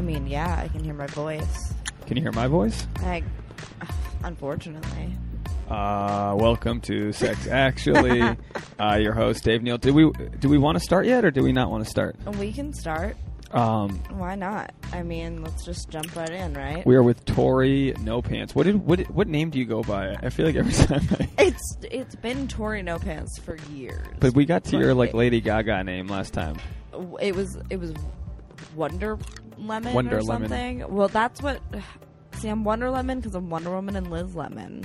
I mean, yeah, I can hear my voice. Can you hear my voice? I, unfortunately. Uh, welcome to Sex Actually. uh, your host Dave Neal. Do we do we want to start yet, or do we not want to start? We can start. Um, Why not? I mean, let's just jump right in, right? we are with Tori No Pants. What did what what name do you go by? I feel like every time, I, It's it's been Tori No Pants for years. but we got to your like Lady Gaga name last time. it was it was Wonder Lemon Wonder or Lemon. something. Well, that's what. See, I'm Wonder Lemon because I'm Wonder Woman and Liz Lemon.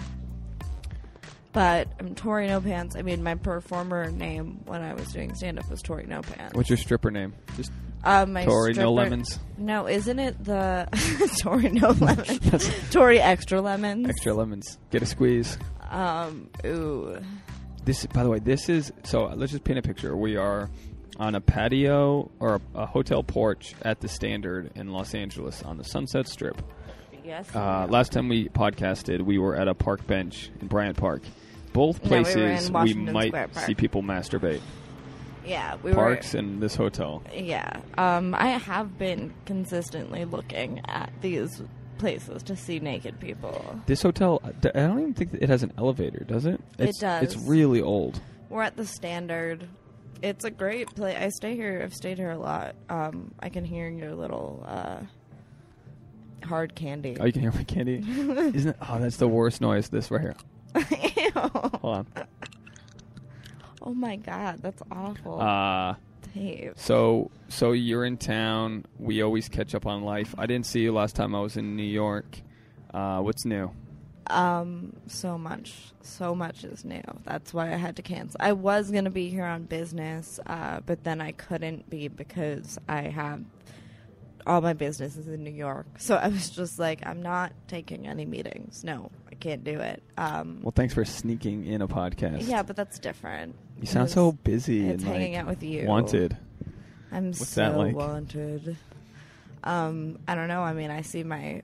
But I'm Tori No Pants. I mean, my performer name when I was doing stand up was Tori No Pants. What's your stripper name? Just um, my Tori stripper- No Lemons. No, isn't it the Tori No Lemon? Tori Extra Lemons. Extra lemons. Get a squeeze. Um. Ooh. This, by the way, this is so. Let's just paint a picture. We are on a patio or a, a hotel porch at the Standard in Los Angeles on the Sunset Strip. Yes. Uh, last time we podcasted, we were at a park bench in Bryant Park. Both No, we places we, might see people masturbate. yeah. We Parks were. and this hotel. Yeah. Um, I have been consistently looking at these places to see naked people. This hotel, I don't even think it has an elevator, does it? It does. It's really old. We're at the Standard. It's a great place. I stay here. I've stayed here a lot. Um, I can hear your little uh, hard candy. Oh, you can hear my candy. Isn't it? Oh, that's the worst noise. This right here. Ew. Hold on. Oh my god, that's awful. Uh, Dave. so so you're in town. We always catch up on life. I didn't see you last time I was in New York. Uh, what's new? Um, so much, so much is new. That's why I had to cancel. I was gonna be here on business, uh, but then I couldn't be because I have all my business is in New York. So I was just like, I'm not taking any meetings. No, I can't do it. Um, Well, thanks for sneaking in a podcast. yeah, but that's different. you sound so busy It's and hanging like, out with you. Wanted. I'm What's so like? wanted. Um, I don't know. I mean, I see my.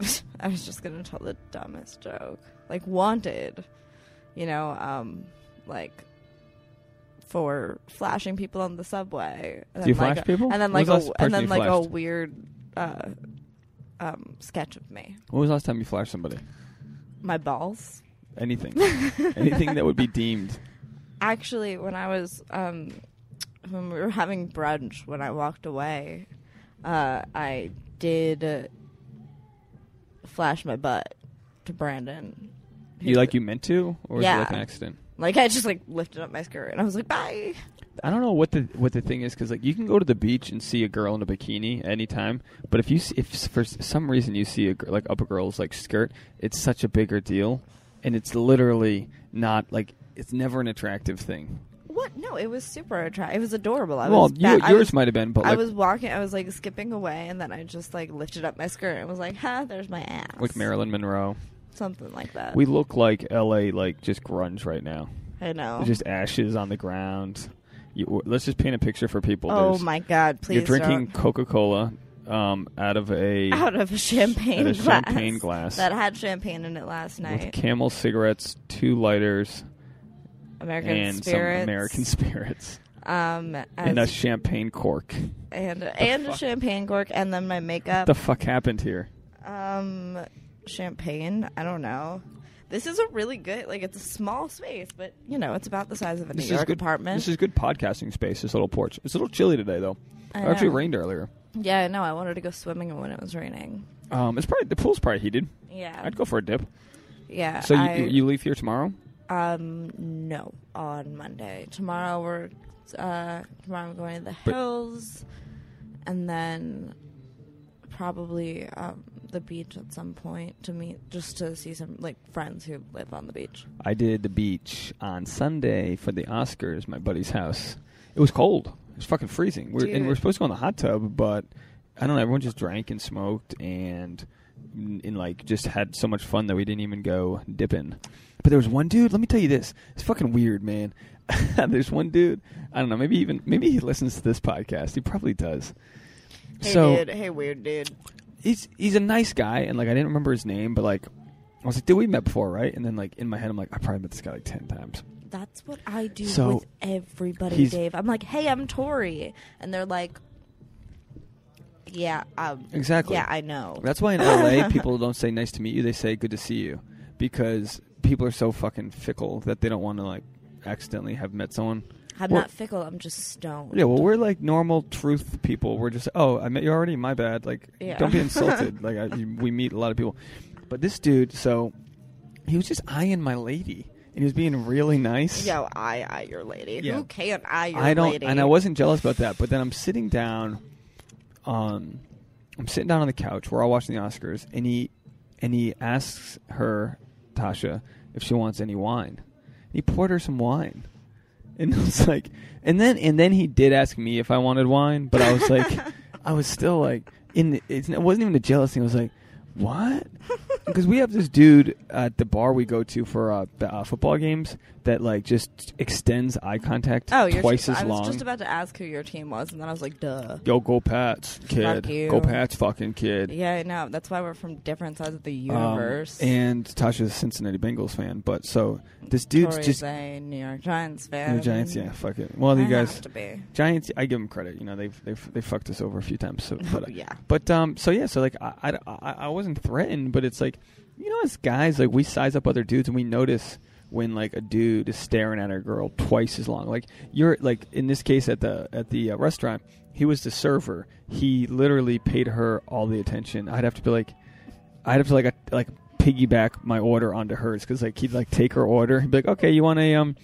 I was just gonna tell the dumbest joke. Like wanted, you know, um, like for flashing people on the subway. And Do you like, flash people? And then like a, and then like a weird uh, um, sketch of me. When was the last time you flashed somebody? My balls. Anything. Anything that would be deemed. Actually, when I was um, when we were having brunch, when I walked away, uh, I did uh, flash my butt to Brandon. You like you meant to, or was it like an accident? Like I just like lifted up my skirt and I was like, "Bye." I don't know what the what the thing is because like you can go to the beach and see a girl in a bikini anytime, but if you see, if for some reason you see a like up a girl's like skirt, it's such a bigger deal, and it's literally not like it's never an attractive thing. What? No, it was super attractive. It was adorable. I well, was you, yours was, might have been, but I was walking. I was like skipping away, and then I just like lifted up my skirt and was like, "Ha! There's my ass." like Marilyn Monroe, something like that. we look like L.A. like just grunge right now. I know. There's just ashes on the ground. You, let's just paint a picture for people. oh There's- my god! Please You're drinking. Coca Cola um, out of a out of a champagne of glass. champagne glass that had champagne in it last with night. Camel cigarettes, two lighters, American and spirits. some American spirits, um, and a champagne cork. and and a champagne cork, and then my makeup. What the fuck happened here? um, champagne. I don't know. This is a really good. Like it's a small space, but you know it's about the size of a New This York good. apartment. This is good podcasting space. This little porch. It's a little chilly today, though. I It actually rained earlier. Yeah, I know. I wanted to go swimming when it was raining. Um, it's probably the pool's probably heated. Yeah, I'd go for a dip. yeah. So you, I- you leave here tomorrow? Um, no, on Monday. Tomorrow we're uh tomorrow I'm going to the But- hills, and then probably um the beach at some point to meet just to see some like friends who live on the beach. I did the beach on Sunday for the Oscars. My buddy's house. It was cold. It was fucking freezing. We're, and Dude. we are supposed to go in the hot tub, but I don't know. Everyone just drank and smoked and and like just had so much fun that we didn't even go dipping. But there was one dude. Let me tell you this. It's fucking weird, man. There's one dude. I don't know. Maybe even maybe he listens to this podcast. He probably does. Hey so dude, hey weird dude. he's he's a nice guy, and like I didn't remember his name, but like I was like, "Dude, we met before, right?" And then like in my head, I'm like, "I probably met this guy like ten times." That's what I do So, with everybody, Dave. I'm like, hey, I'm Tori, and they're like, Yeah. Um, Exactly. Yeah, I know. That's why in LA people don't say nice to meet you. They say good to see you because people are so fucking fickle that they don't want to like accidentally have met someone. I'm We're- not fickle. I'm just stoned. Yeah, well, we're like normal truth people. We're just, oh, I met you already. My bad. Like, Yeah. don't be insulted. like, I, we meet a lot of people, but this dude, so he was just eyeing my lady, and he was being really nice. Yo, I, I, your lady. Yeah. Who can't I, your I don't, lady? and I wasn't jealous about that. But then I'm sitting down, um, I'm sitting down on the couch. We're all watching the Oscars, and he, and he asks her, Tasha, if she wants any wine. And He poured her some wine, and I was like, and then and then he did ask me if I wanted wine, but I was like, I was still like, in the, it wasn't even a jealous thing. I was like, what? Because we have this dude at the bar we go to for uh, b- uh, football games that like just extends eye contact Oh, you're twice as long. I was just about to ask who your team was, and then I was like, duh. Yo, go Pats, kid. Fuck you. Go Pats, fucking kid. Yeah, I know. That's why we're from different sides of the Um, universe. and Tasha's a Cincinnati Bengals fan, but so this dude's Tori's just a New York Giants fan. the Giants. Yeah, fuck it. Well, I you guys, have to be. Giants. I give them credit. You know, they've they've they fucked us over a few times. So, but uh, yeah. But um, so yeah, so like I, I, I, I wasn't threatened, but it's like, you know, as guys, like we size up other dudes and we notice when like a dude is staring at a girl twice as long. Like you're like in this case at the at the uh, restaurant, he was the server. He literally paid her all the attention. I'd have to be like, I'd have to like a, like piggyback my order onto hers because like he'd like take her order. He'd be like, okay, you want a um.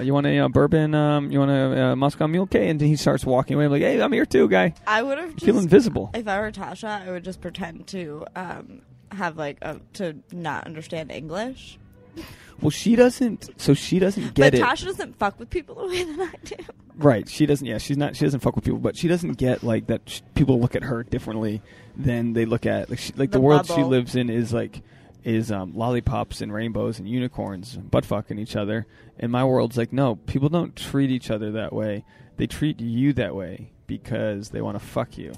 You want a uh, bourbon? Um, you want a uh, Moscow Mule? Okay, and then he starts walking away. I'm like, "Hey, I'm here too, guy." I would have feel invisible. if I were Tasha, I would just pretend to um have like a, to not understand English. Well, she doesn't. So she doesn't get but it. Tasha doesn't fuck with people the way that I do. right. She doesn't. Yeah, she's not. She doesn't fuck with people, but she doesn't get like that. Sh- people look at her differently than they look at like she, like the, The world she lives in is like is um, lollipops and rainbows and unicorns butt fucking each other. And my world's like no, people don't treat each other that way. They treat you that way because they want to fuck you.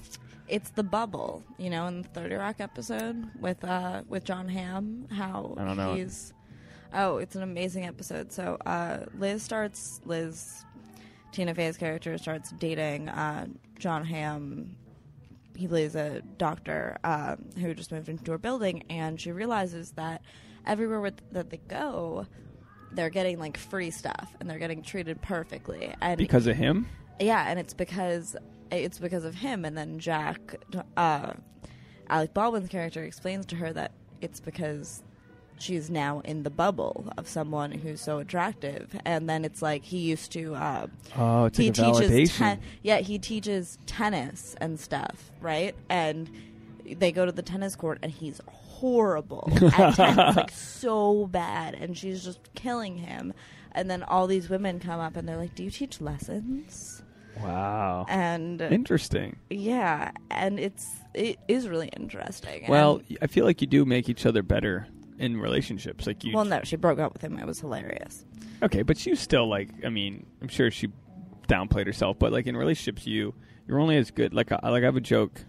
It's the bubble, you know, in the Thirty Rock episode with uh with Jon Hamm. How I don't he's oh, it's an amazing episode. So uh, Liz starts Liz Tina Fey's character starts dating uh, Jon Hamm. He plays a doctor um, who just moved into her building, and she realizes that everywhere with, that they go, they're getting like free stuff, and they're getting treated perfectly. And Because of him? yeah, and it's because it's because of him. And then Jack, uh, Alec Baldwin's character, explains to her that it's because she's now in the bubble of someone who's so attractive. And then it's like he used to. Uh, Oh, it's he like teaches ten- yeah he teaches tennis and stuff right and they go to the tennis court and he's horrible at tennis like so bad and she's just killing him and then all these women come up and they're like do you teach lessons wow. and Interesting. yeah and it's it is really interesting Well, And- I feel like you do make each other better in relationships. Like you. well no she broke up with him it was hilarious Okay, but she was still like. I mean, I'm sure she downplayed herself, but like in relationships, you you're only as good. Like, I, like I have a joke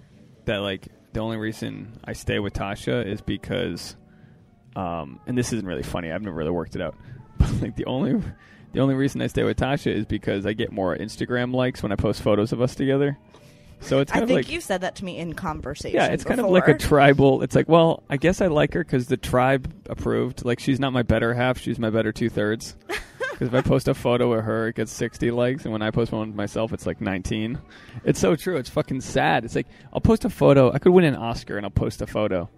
that like the only reason I stay with Tasha is because, um, and this isn't really funny. I've never really worked it out, but like the only the only reason I stay with Tasha is because I get more Instagram likes when I post photos of us together. So it's i of think like you've said that to me in conversation yeah, it's kind of like a tribal. It's like, well, I guess I like her because the tribe approved. Like, she's not my better half; she's my better two thirds. Because if I post a photo of her, it gets sixty likes, and when I post one of myself, it's like nineteen. It's so true. It's fucking sad. It's like I'll post a photo. I could win an Oscar, and I'll post a photo,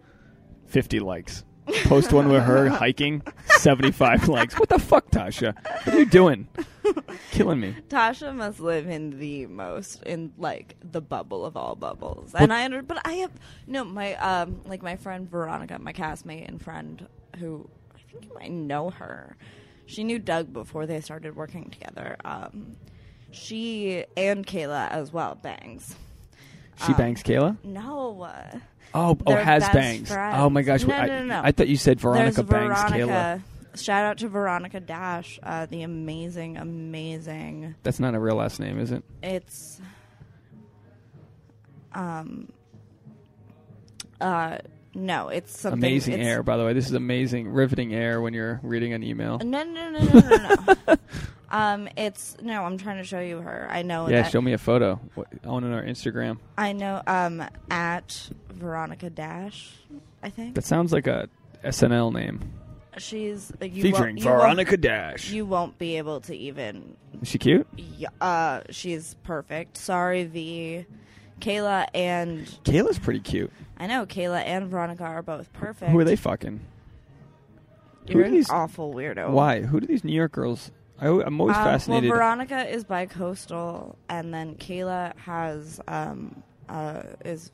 fifty likes. Post one with her hiking, seventy-five likes. What the fuck, Tasha? What are you doing? Killing me. Tasha must live in the most in like the bubble of all bubbles, and I under. But I have no my um like my friend Veronica, my castmate and friend, who I think you might know her. She knew Doug before they started working together. Um, she and Kayla as well bangs. She Um, bangs Kayla. No, uh, Oh, oh, has bangs. friends. Oh my gosh! No, I, no, no, no. I thought you said Veronica there's bangs Kayla. Shout out to Veronica Dash, uh, the amazing, amazing. That's not a real last name, is it? It's um uh no, it's something amazing it's, air, by the way. This is amazing, riveting air when you're reading an email. No, no, no, no, no, no. Um, it's no. I'm trying to show you her. I know. Yeah, show me a photo What- on our Instagram. I know. Um, at Veronica Dash, I think That sounds like a SNL name. She's you Featuring won't, you won't- Veronica Dash. You won't be able to even. Is she cute? y- Uh, she's perfect. Sorry, V. Kayla and Kayla's pretty cute. I know Kayla and Veronica are both perfect. Who are they fucking? You're are an these- awful weirdo. Why? Who do these New York girls? I, am always Um, fascinated. Well, Veronica is bi-coastal, and then Kayla has um uh is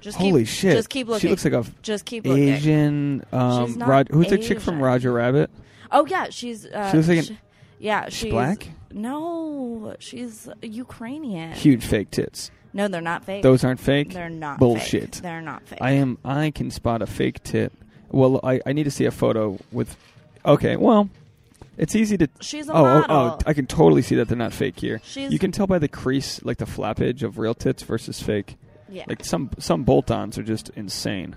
just Holy keep, shit! Just keep looking. She looks like a just keep looking. Asian. Um, She's not Rod- who's the chick from Asian. Roger Rabbit? Oh yeah, she's. Uh, She looks like an- sh- yeah, She's black. No, she's Ukrainian. Huge fake tits. No, they're not fake. Those aren't fake. they're not bullshit. Fake. They're not fake. I am. I can spot a fake tit. Well, I, I need to see a photo with. Okay, well, it's easy to. She's a Oh, oh, model. oh! I can totally see that they're not fake here. she's You can tell by the crease, like the flappage of real tits versus fake. Yeah, Like some some bolt-ons are just insane.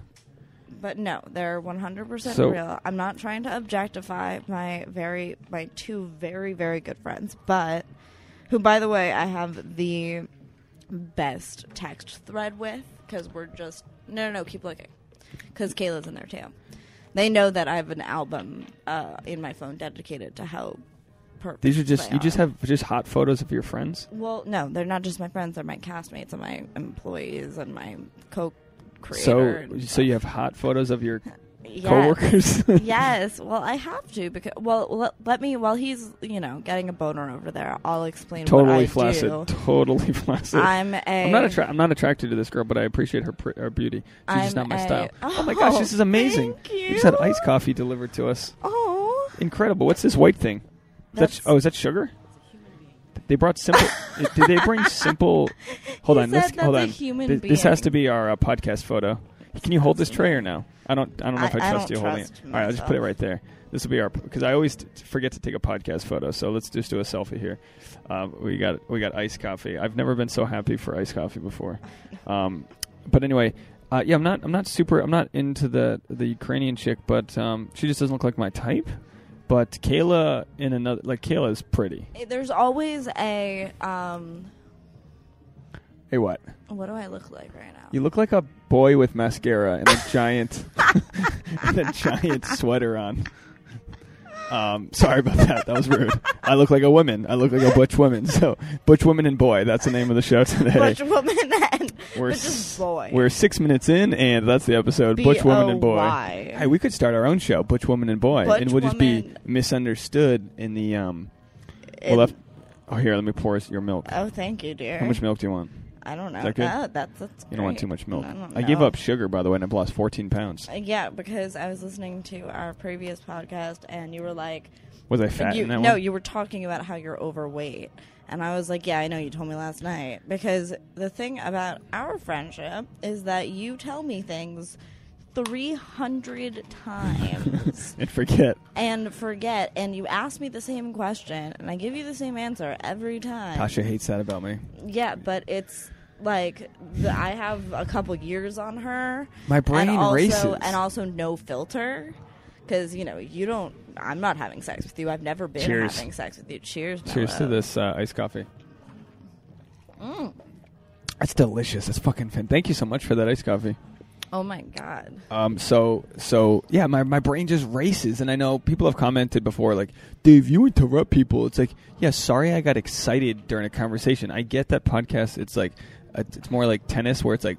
but no, they're 100% So- real. I'm not trying to objectify my very my two very very good friends, but who by the way, I have the best text thread with cuz we're just No, no, no, keep looking. Cuz Kayla's in there too. They know that I have an album uh, in my phone dedicated to how perfect These are just you just have just hot photos of your friends. Well, no, they're not just my friends. They're my castmates and my employees and my co-creator. So so you have hot photos of your yes. coworkers. yes. Well, I have to because well, let, let me while he's you know getting a boner over there, I'll explain what totally I flaccid. do. Totally flaccid. I'm a. I'm not attra- I'm not attracted to this girl, but I appreciate her pr- her beauty. She's just I'm not my a- style. Oh, oh, my gosh, this is amazing. We just had iced coffee delivered to us. Oh, Incredible. What's this white thing? Is that That's- oh, is that sugar? They brought simple. did they bring simple? Hold He on. said Let's that's hold a on. human Th- this has being. to be our uh, podcast photo. Can you hold this tray or no? I don't. I don't know if I, I- I trust don't you holding trust it. All right, I'll just put it myself. right there. This will be our because I always t- forget to take a podcast photo. So let's just do a selfie here. Um, we got we got iced coffee. I've never been so happy for iced coffee before. Um, but anyway, uh, yeah, I'm not. I'm not super. I'm not into the the Ukrainian chick, but um, she just doesn't look like my type. But Kayla in another like Kayla is pretty. there's always a um. Hey, what? What do I look like right now? You look like a boy with mascara and a giant, and a giant sweater on. Um, sorry about that. That was rude. I look like a woman. I look like a butch woman. So, butch woman and boy. That's the name of the show today. Butch woman and we're Butch is boy. we're six minutes in, and that's the episode. Butch woman and boy. B-O-Y. Hey, we could start our own show, Butch woman and boy, Butch and we'll just be Woman- misunderstood in the um. We'll have, oh, here, let me pour us your milk. oh, thank you, dear. How much milk do you want? I don't know. Is that good? Uh, that's, that's You don't want great. too much milk. I, don't I gave know. up sugar, by the way, and I've lost 14 pounds. Uh, Yeah, because I was listening to our previous podcast, and you were like, Was I fat you, in that no, one? you were talking about how you're overweight, and I was like, yeah, I know you told me last night. Because the thing about our friendship is that you tell me things three hundred times and forget. and forget, and you ask me the same question, and I give you the same answer every time. Tasha hates that about me. Yeah, but it's like the, I have a couple years on her. My brain and also, races. And also no filter. Because, you know, you don't. I'm not having sex with you. I've never been Cheers. having sex with you. Cheers. Cheers to this uh, iced coffee. Mm. That's delicious. It's fucking fan. Thank you so much for that iced coffee. Oh my God. Um, so so yeah, my, my brain just races, and I know people have commented before, like Dave, you interrupt people. It's like, yeah, sorry, I got excited during a conversation. I get that podcast. It's like, it's more like tennis, where it's like,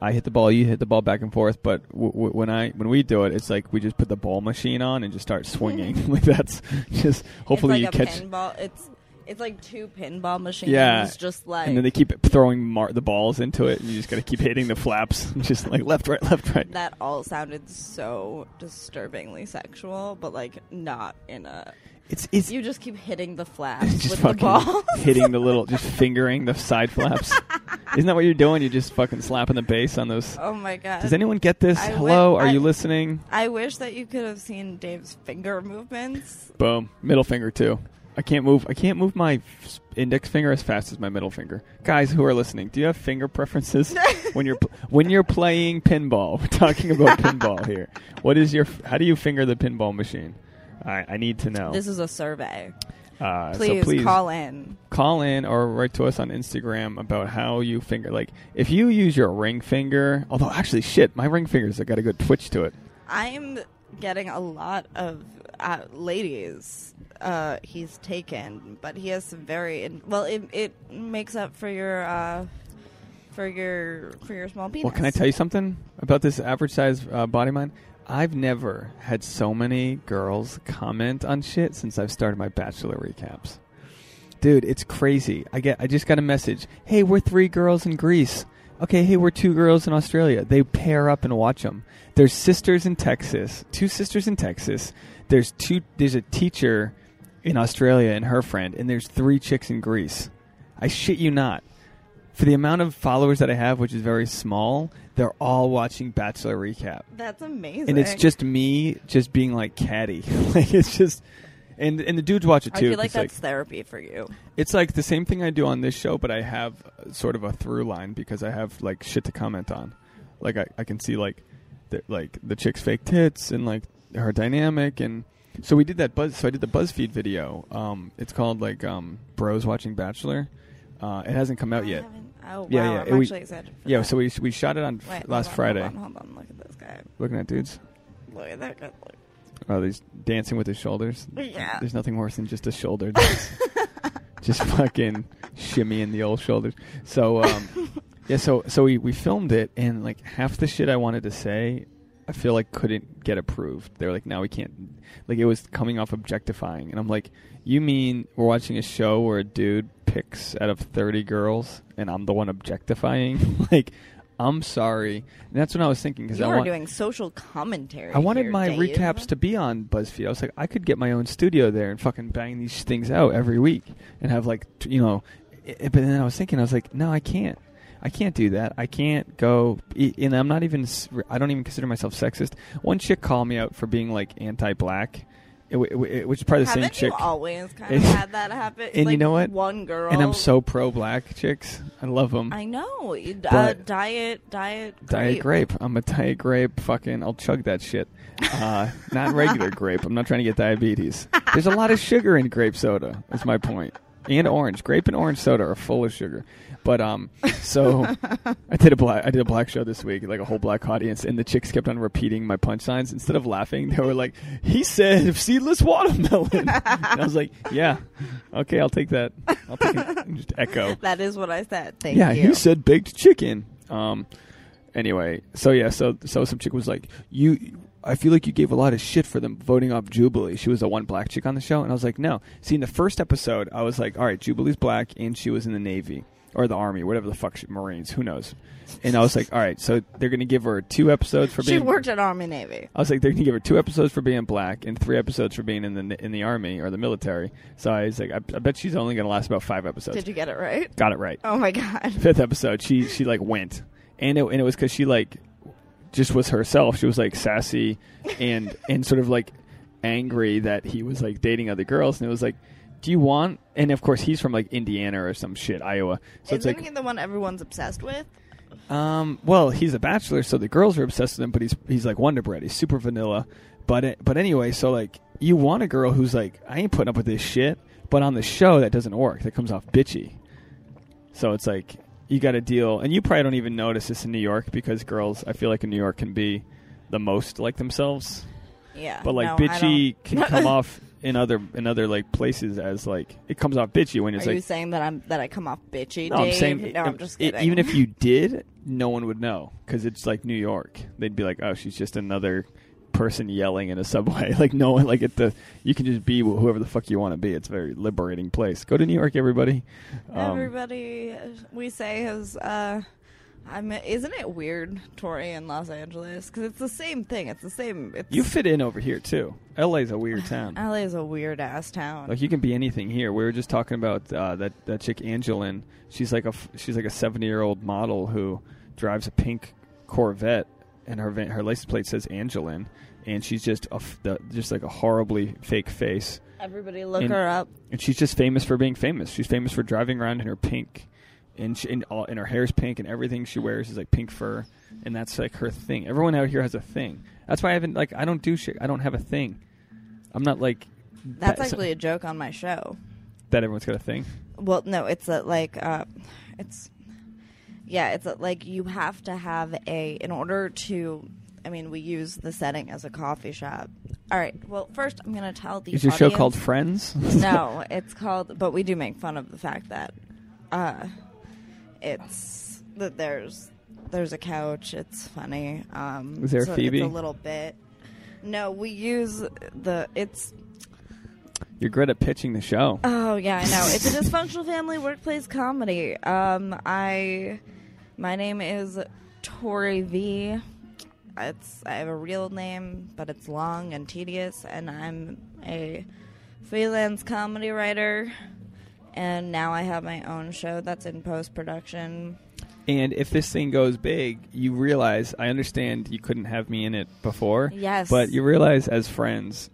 I hit the ball, you hit the ball back and forth. But w- w- when I when we do it, it's like we just put the ball machine on and just start swinging. like that's just hopefully it's you like catch. pinball. It's it's like two pinball machines. Yeah. Just like and then they keep throwing mar- the balls into it, and you just got to keep hitting the flaps, just like left, right, left, right. that all sounded so disturbingly sexual, but like not in a. It's it's You just keep hitting the flaps just with the ball. hitting the little, just fingering the side flaps. Isn't that what you're doing? You're just fucking slapping the bass on those. oh my god. Does anyone get this? I Hello, went- are I- you listening? I wish that you could have seen Dave's finger movements. Boom, middle finger too. I can't move. I can't move my f- index finger as fast as my middle finger. Guys who are listening, do you have finger preferences when you're pl- when you're playing pinball? We're talking about pinball here. What is your? f- How do you finger the pinball machine? I, I need to know. This is a survey. Uh, please, so please call in. call in or write to us on Instagram about how you finger. Like, if you use your ring finger, although actually, shit, my ring fingers have got a good twitch to it. I'm getting a lot of uh, ladies. Uh, he's taken, but he has some very well. It, it makes up for your uh, for your for your small penis. Well, can I tell you something about this average size uh, body mine? I've never had so many girls comment on shit since I've started my bachelor recaps. Dude, it's crazy. I get I just got a message. Hey, we're three girls in Greece. Okay, hey, we're two girls in Australia. They pair up and watch them. There's sisters in Texas, two sisters in Texas. There's two. There's a teacher in Australia and her friend, and there's three chicks in Greece. I shit you not. For the amount of followers that I have, which is very small, they're all watching Bachelor recap, That's amazing. and it's just me just being like catty. like it's just, and and the dudes watch it too. I too. feel like 'cause, that's therapy for you. it's like the same thing I do on this show, but I have uh, sort of a through line because I have like shit to comment on. Like I, I can see like the, like the chick's fake tits and like her dynamic and so we did that buzz so I did the BuzzFeed video. Um it's called like um Bros Watching Bachelor. Uh it hasn't come out yet. haven't- Oh wow, Yeah, yeah, I'm it- we- actually excited. Yeah, that. so we we shot it on Wait, last on, Friday. Hold on, hold on, look at this guy. Looking at dudes. Look at that guy. Look. Oh, he's dancing with his shoulders. Yeah. There's nothing worse than just a shoulder dance. just fucking shimmying the old shoulders. So um, yeah, so so we we filmed it, and like half the shit I wanted to say, I feel like couldn't get approved. They're like, now we can't. Like it was coming off objectifying, and I'm like, you mean we're watching a show where a dude picks out of 30 girls, and I'm the one objectifying? like. I'm sorry. And that's what I was thinking because You I are want doing social commentary. I wanted my Dave. recaps to be on BuzzFeed. I was like, I could get my own studio there and fucking bang these things out every week and have like, t- you know. i- But then I was thinking, I was like, no, I can't. I can't do that. I can't go. And I'm not even. I don't even consider myself sexist. One chick called me out for being like anti-black, it, w- it, which is probably the Haven't same you chick. always kind of had that happen? And you know what? One girl. And I'm so pro-black chicks. I love them. I know. You- Uh, diet, diet, Diet grape. I'm a diet grape. Fucking, I'll chug that shit. Uh, not regular grape. I'm not trying to get diabetes. There's a lot of sugar in grape soda. That's my point. And orange. Grape and orange soda are full of sugar. But um, so I did a black I did a black show this week, like a whole black audience, and the chicks kept on repeating my punchlines. Instead of laughing, they were like, "He said seedless watermelon." and I was like, "Yeah, okay, I'll take that. I'll take it." Just echo. That is what I said. Thank yeah, you. he said baked chicken. Um. Anyway, so yeah, so so some chick was like, "You, I feel like you gave a lot of shit for them voting off Jubilee." She was the one black chick on the show, and I was like, "No." See, in the first episode, I was like, "All right, Jubilee's black, and she was in the Navy or the Army, whatever the fuck, she, Marines, who knows?" And I was like, "All right, so they're gonna give her two episodes for being. she worked at Army Navy. I was like, they're gonna give her two episodes for being black and three episodes for being in the in the army or the military. So I was like, I, I bet she's only gonna last about five episodes. Did you get it right? Got it right Oh my god. fifth episode, she she like went, and it and it was because she like just was herself. She was like sassy and and sort of like angry that he was like dating other girls, and it was like, do you want? And of course, he's from like Indiana or some shit, Iowa. So Isn't it's he like, the one everyone's obsessed with? um, well, he's a bachelor, so the girls are obsessed with him, but he's he's like Wonder Bread. He's super vanilla. But it, but anyway, so like you want a girl who's like, I ain't putting up with this shit. But on the show, that doesn't work. That comes off bitchy. So it's like you got to deal, and you probably don't even notice this in New York because girls, I feel like in New York can be the most like themselves. Yeah. But like no, bitchy can come off in other in other like places as like it comes off bitchy when it's Are like you saying that I'm that I come off bitchy? no, Dave? I'm saying no, I'm just i- kidding. even if you did, no one would know because it's like New York. They'd be like, "Oh, she's just another person yelling in a subway." like no one, like at the you can just be whoever the fuck you want to be. It's a very liberating place. Go to New York, everybody. Um, Everybody, we say has. Uh, I'm. Isn't it weird, Tori in Los Angeles? Because it's the same thing. It's the same. It's, you fit in over here too. LA's a weird town. LA is a weird ass town. Like you can be anything here. We were just talking about uh, that that chick Angelyne. She's like a f- she's like a seventy year old model who drives a pink Corvette, and her van, her license plate says Angelyne, and she's just a f- the, just like a horribly fake face, Everybody, look in- her up. and she's just famous for being famous. She's famous for driving around in her pink, and she, and, all, and her hair's pink, and everything she wears is like pink fur, and that's like her thing. Everyone out here has a thing. That's why I haven't like I don't do shit. I don't have a thing. I'm not like That's that- actually a joke on my show. that everyone's got a thing. Well, no, it's a, like uh, it's yeah, it's like you have to have a in order to. I mean, we use the setting as a coffee shop. All right. Well, first I'm going to tell the Is your show audience- called Friends? no, it's called. But we do make fun of the fact that uh, it's that there's there's a couch. It's funny. Um, Is there so Phoebe? It's a little bit. No, we use the. It's You're great at pitching the show. oh yeah, I know. It's a dysfunctional family workplace comedy. Um, I my name is Tori V. It's I have a real name, but it's long and tedious, and I'm a freelance comedy writer. And now I have my own show that's in post production. And if this thing goes big, you realize I understand you couldn't have me in it before. Yes, But you realize as friends,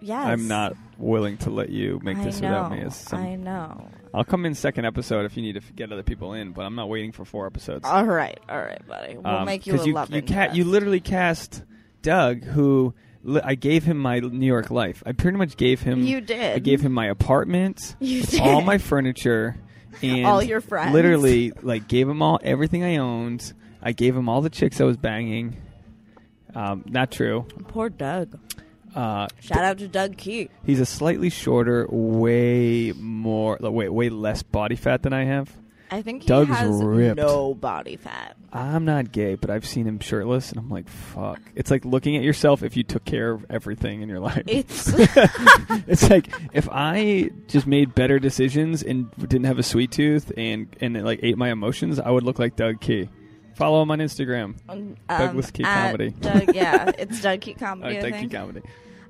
yes, I'm not willing to let you make I this know. without me. As some, I know. I'll come in second episode if you need to f- get other people in, but I'm not waiting for four episodes. All right, all right, buddy. We'll Um, make you a you, you, ca- you literally cast Doug, who I gave him my New York life. I pretty much gave him. You did. I gave him my apartment, You did. all my furniture, and All your friends. Literally, like gave him all everything I owned. I gave him all the chicks I was banging. Um, not true. Poor Doug. Uh, Shout out to Doug Key. he's a slightly shorter, way more, like, way way less body fat than I have. I think he Doug's has ripped. no body fat. I'm not gay, but I've seen him shirtless, and I'm like, fuck. It's like looking at yourself if you took care of everything in your life. It's it's like if I just made better decisions and didn't have a sweet tooth and and it, like ate my emotions, I would look like Doug Key. Follow him on Instagram. um, Douglas Key Comedy. Doug, yeah, it's Doug Key comedy. Doug Key. Comedy.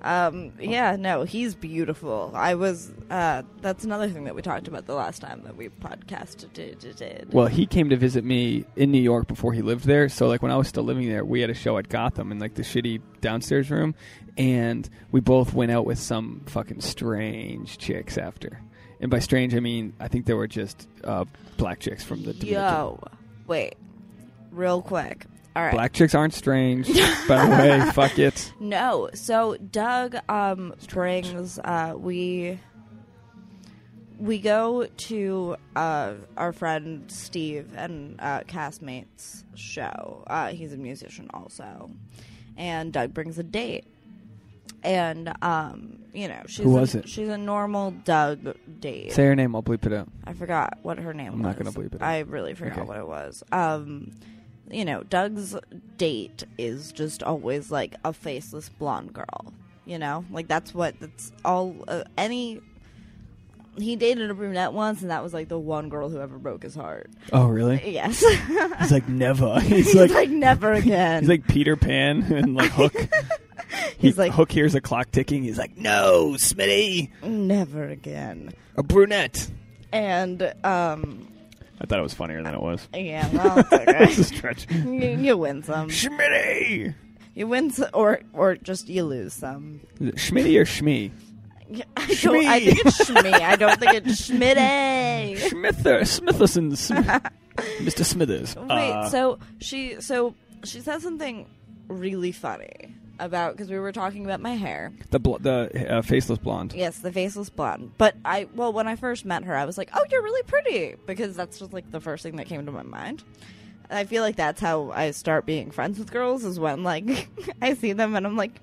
Um, yeah, no, he's beautiful. I was. Uh, that's another thing that we talked about the last time that we podcasted. Did. Well, he came to visit me in New York before he lived there. So like when I was still living there, we had a show at Gotham in like the shitty downstairs room, and we both went out with some fucking strange chicks after. And by strange, I mean I think they were just uh, black chicks from the Dominican. Yo, wait, real quick. All right. Black chicks aren't strange. by the way, fuck it. No, so Doug um brings uh we we go to uh our friend Steve and uh castmates show. Uh he's a musician also. And Doug brings a date. And um you know, she's Who was a, it? she's a normal Doug date. Say her name. I'll bleep it out. I forgot what her name I'm was. not gonna bleep it. I really forgot Okay. what it was. Um, you know, Doug's date is just always like a faceless blonde girl. You know, like that's what that's all. Uh, any he dated a brunette once, and that was like the one girl who ever broke his heart. Oh, really? Yes, He's like never. He's, he's like, like, never again. he's like Peter Pan and like Hook. He's He- like- Hook hears a clock ticking. He's like, "No, Smitty, never again. a brunette." And um, I thought it was funnier than it was. yeah, well, it's it's a okay. stretch. you, you win some. Schmitty. You win, some, or or just you lose some. Is it Schmitty or Schmee? I, don't, I think it's Schmee. I don't think it's Schmitty. Schmither, Smitherson, Sm- Mr. Smithers. Wait, Uh, so she so she said something really funny about because we were talking about my hair. the bl- the uh, faceless blonde. Yes, the faceless blonde. But I well, when I first met her, I was like, "Oh, you're really pretty," because that's just like the first thing that came to my mind. And I feel like that's how I start being friends with girls is when like I see them and I'm like,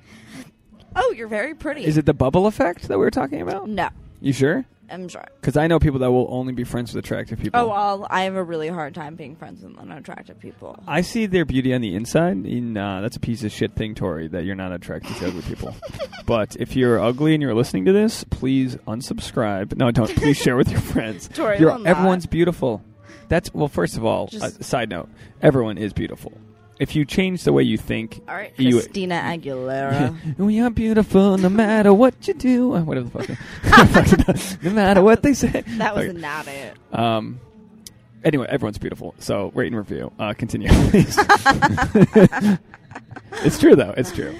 "Oh, you're very pretty." Is it the bubble effect that we were talking about? No, You sure? I'm sure. Because I know people that will only be friends with attractive people. Oh, well, I have a really hard time being friends with unattractive people. I see their beauty on the inside. In uh, that's a piece of shit thing, Tori, that you're not attracted to ugly people. but if you're ugly and you're listening to this, please unsubscribe. No, don't. Please share with your friends. Tori You're- everyone's beautiful. That's well. First of all, uh, side note: everyone is beautiful. If you change the way you think, All right, you- Christina Aguilera. we are beautiful no matter what you do. Uh, Whatever the fuck. no matter what they say. that was Okay. not it. Um. Anyway, everyone's beautiful. So rate and review. Uh, continue, please. it's true though. It's true.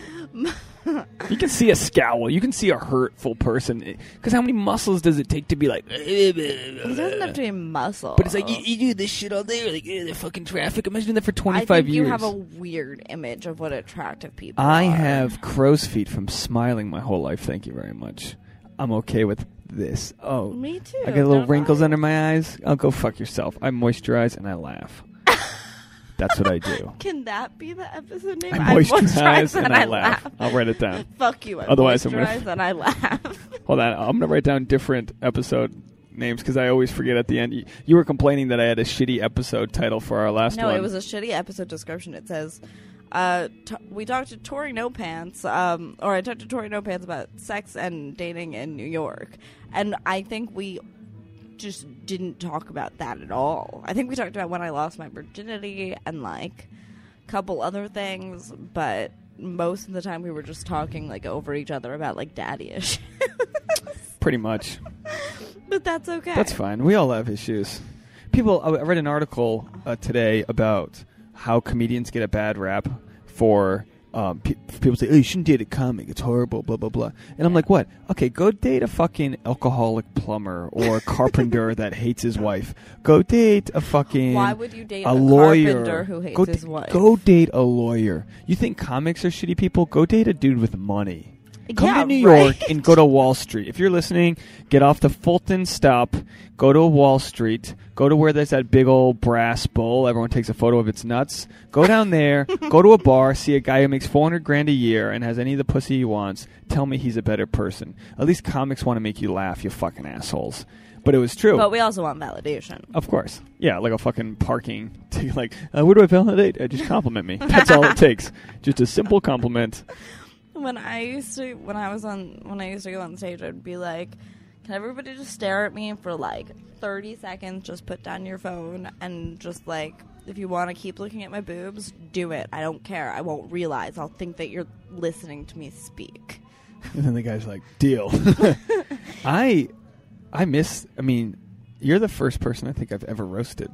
You can see a scowl. You can see a hurtful person. Because how many muscles does it take to be like? He doesn't have to be muscle. But it's like you, you do this shit all day. Like eh, the fucking traffic. Imagine that for twenty five years. you have a weird image of what attractive people I are. have crow's feet from smiling my whole life. Thank you very much. I'm okay with this. Oh, Me too. I got little wrinkles I? under my eyes. I'll go fuck yourself. I moisturize and I laugh. That's what I do. Can that be the episode name? I moisturize and I laugh. I'll write it down. Fuck you. I Otherwise, I'm gonna- moisturize and I laugh. Hold on, I'm gonna write down different episode names because I always forget at the end. You, you were complaining that I had a shitty episode title for our last no, one. it was a shitty episode description. It says, uh, t- "We talked to Tori No Pants, um, or I talked to Tori No Pants about sex and dating in New York," and I think we just didn't talk about that at all. I think we talked about when I lost my virginity and like a couple other things, but most of the time we were just talking like over each other about like daddy issues. pretty much. but that's okay. That's fine. We all have issues. People, I read an article uh, today about how comedians get a bad rap for um, pe- people say, "Oh, you shouldn't date a comic; it's horrible." Blah blah blah. And I'm like, "What? Okay, go date a fucking alcoholic plumber or a carpenter that hates his wife. Go date a fucking Why would you date a, a, lawyer carpenter who hates go his wife? Go date a lawyer. You think comics are shitty people? Go date a dude with money. Come Yeah, to New right. York and go to Wall Street. If you're listening, get off the Fulton stop, go to Wall Street, go to where there's that big old brass bowl. Everyone takes a photo of its nuts. Go down there, go to a bar, see a guy who makes 400 grand a year and has any of the pussy he wants. Tell me he's a better person. At least comics want to make you laugh, you fucking assholes. But it was true. But we also want validation. Of course. Yeah, like a fucking parking. To like, uh, where do I validate? Uh, just compliment me. That's all it takes. Just a simple compliment. When I used to, when I was on, when I used to go on stage, I'd be like, "Can everybody just stare at me for like 30 seconds? Just put down your phone and just like, if you want to keep looking at my boobs, do it. I don't care. I won't realize. I'll think that you're listening to me speak." And then the guy's like, "Deal." I, I miss. I mean, you're the first person I think I've ever roasted.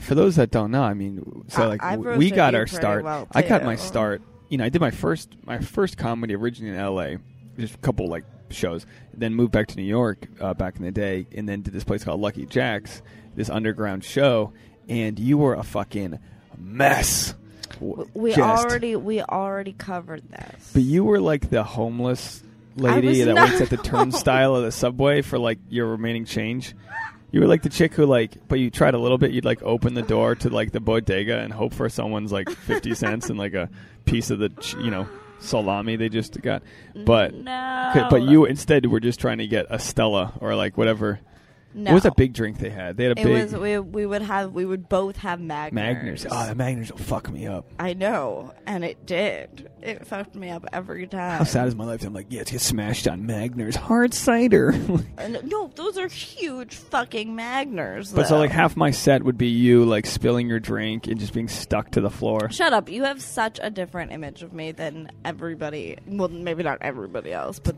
For those that don't know, I mean, so like I've we got our start. well, I got my start. You know, I did my first my first comedy originally in L.A. Just a couple like shows. Then moved back to New York uh, back in the day, and then did this place called Lucky Jack's, this underground show. And you were a fucking mess. We just- already, we already covered this. But you were like the homeless lady that waits at the turnstile of the subway for like your remaining change. You were like the chick who like, but you tried a little bit. You'd like open the door to like the bodega and hope for someone's like fifty cents and like a piece of the ch- you know salami they just got. But no, but you instead were just trying to get a Stella or like whatever. No. What was that big drink they had? They had a It big was we we would have we would both have Magners. Magners. Oh, the Magners will fuck me up. I know, and it did. It fucked me up every time. How sad is my life? I'm like, yeah, let's get smashed on Magners hard cider. And no, those are huge fucking Magners. But so like half my set would be you like spilling your drink and just being stuck to the floor. Shut up! You have such a different image of me than everybody. Well, maybe not everybody else, but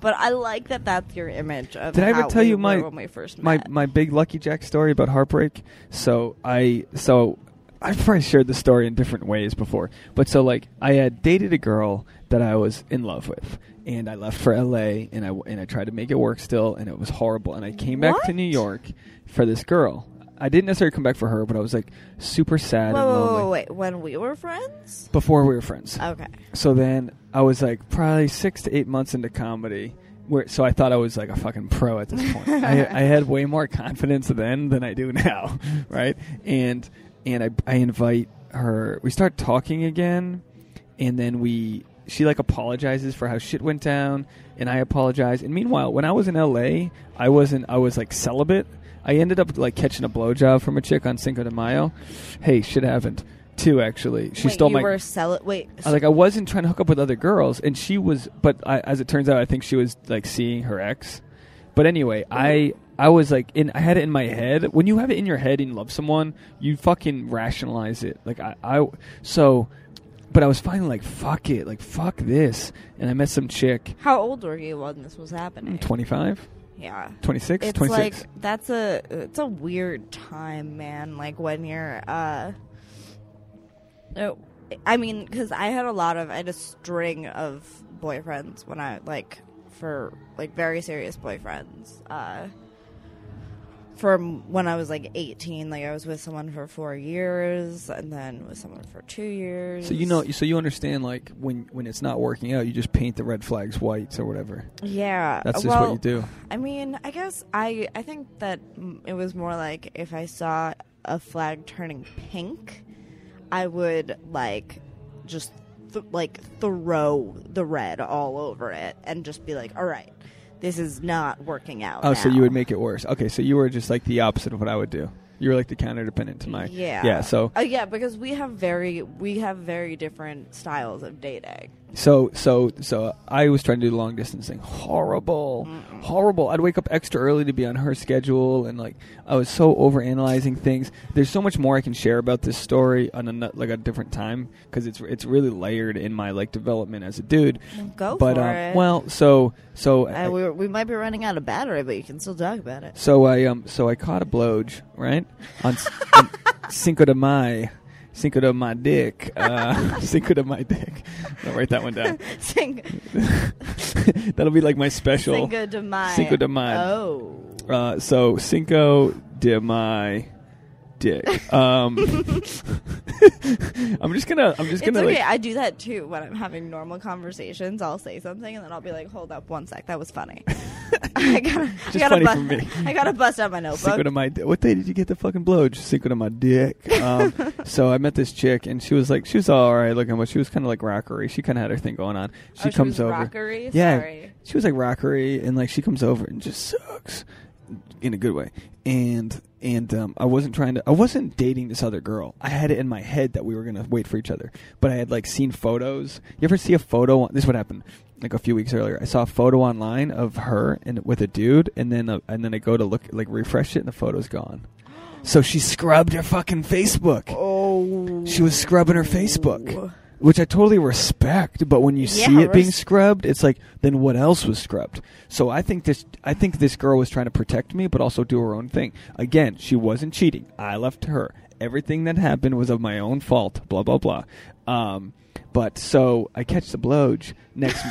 but I like that. That's your image of. Did I ever tell we you my when we first my met. my big Lucky Jack story about heartbreak? So I so I've probably shared the story in different ways before, but so like I had dated a girl that I was in love with, and I left for L.A. and I and I tried to make it work still, and it was horrible. And I came back to New York for this girl. I didn't necessarily come back for her, but I was like super sad Whoa, and whoa, lonely whoa, wait! When we were friends? before we were friends. Okay. So then I was like probably six to eight months into comedy. Where, so I thought I was like a fucking pro at this point. I, I had way more confidence then than I do now, right? And and I I invite her. We start talking again, and then we she like apologizes for how shit went down, and I apologize. And meanwhile, when I was in L.A., I wasn't. I was like celibate. I ended up like catching a blowjob from a chick on Cinco de Mayo. Hey, shit happened. Two actually. She wait, stole you my were sell Wait. I, like I wasn't trying to hook up with other girls, and she was. But I, as it turns out, I think she was like seeing her ex. But anyway, I I was like in. I had it in my head. When you have it in your head and you love someone, you fucking rationalize it. Like I, I so. But I was finally like, fuck it, like fuck this, and I met some chick, How old were you when this was happening? 25, Yeah. 26, It's 26. like that's a it's a weird time, man. Like when you're uh no, I mean cuz I had a lot of I had a string of boyfriends when I like for like very serious boyfriends uh from when I was like 18. Like I was with someone for four years, and then with someone for two years. So you know, so you understand like when when it's not working out, you just paint the red flags white or whatever. Yeah, That's just well, what you do. I mean, I guess I I think that it was more like if I saw a flag turning pink, I would like just th- like throw the red all over it and just be like, "All right, this is not working out." Oh, so you would make it worse. Okay, so you were just like the opposite of what I would do. You were like the counter dependent to my yeah yeah. So oh yeah because we have very we have very different styles of dating. So so so I was trying to do long distance thing. Horrible, horrible. I'd wake up extra early to be on her schedule, and like I was so over analyzing things. There's so much more I can share about this story on a like a different time because it's it's really layered in my like development as a dude. Go but for um, it. well, so so uh, we we might be running out of battery, but you can still talk about it. So I um so I caught a blowj right on, on Cinco de Mayo, Cinco de my dick, uh, Cinco de my dick. I'll write that one down. Sing, That'll be like my special. Cinco de my. Cinco de Mayo. Oh. Uh, so Cinco de my dick. Um, I'm just gonna I'm just gonna It's okay. like I do that too when I'm having normal conversations. I'll say something and then I'll be like, "Hold up, one sec. That was funny." I gotta, I Just gotta funny bust, for me. I gotta bust out my notebook. Cinco de my di- what day did you get the fucking blowj? Cinco de my dick. Um, so I met this chick and she was like she was all right looking, but she was kind of like rockery. She kind of had her thing going on. She oh, comes was over. Rockery? Yeah. Sorry. she was like rockery and like she comes over and just sucks in a good way and and um, i wasn't trying to i wasn't dating this other girl. I had it in my head that we were gonna wait for each other. But i had like seen photos. You ever see a photo this is what happened like a few weeks earlier. I saw a photo online of her and with a dude and then uh, and then i go to look like refresh it and the photo's gone. So she scrubbed her fucking facebook. Oh. she was scrubbing her Facebook, which I totally respect. But when you see Yeah, it being scrubbed, it's like, then what else was scrubbed? So I think this, I think this girl was trying to protect me, but also do her own thing. Again, she wasn't cheating. I left her. Everything that happened was of my own fault. Blah blah blah. Um, but so I catch the blowj next.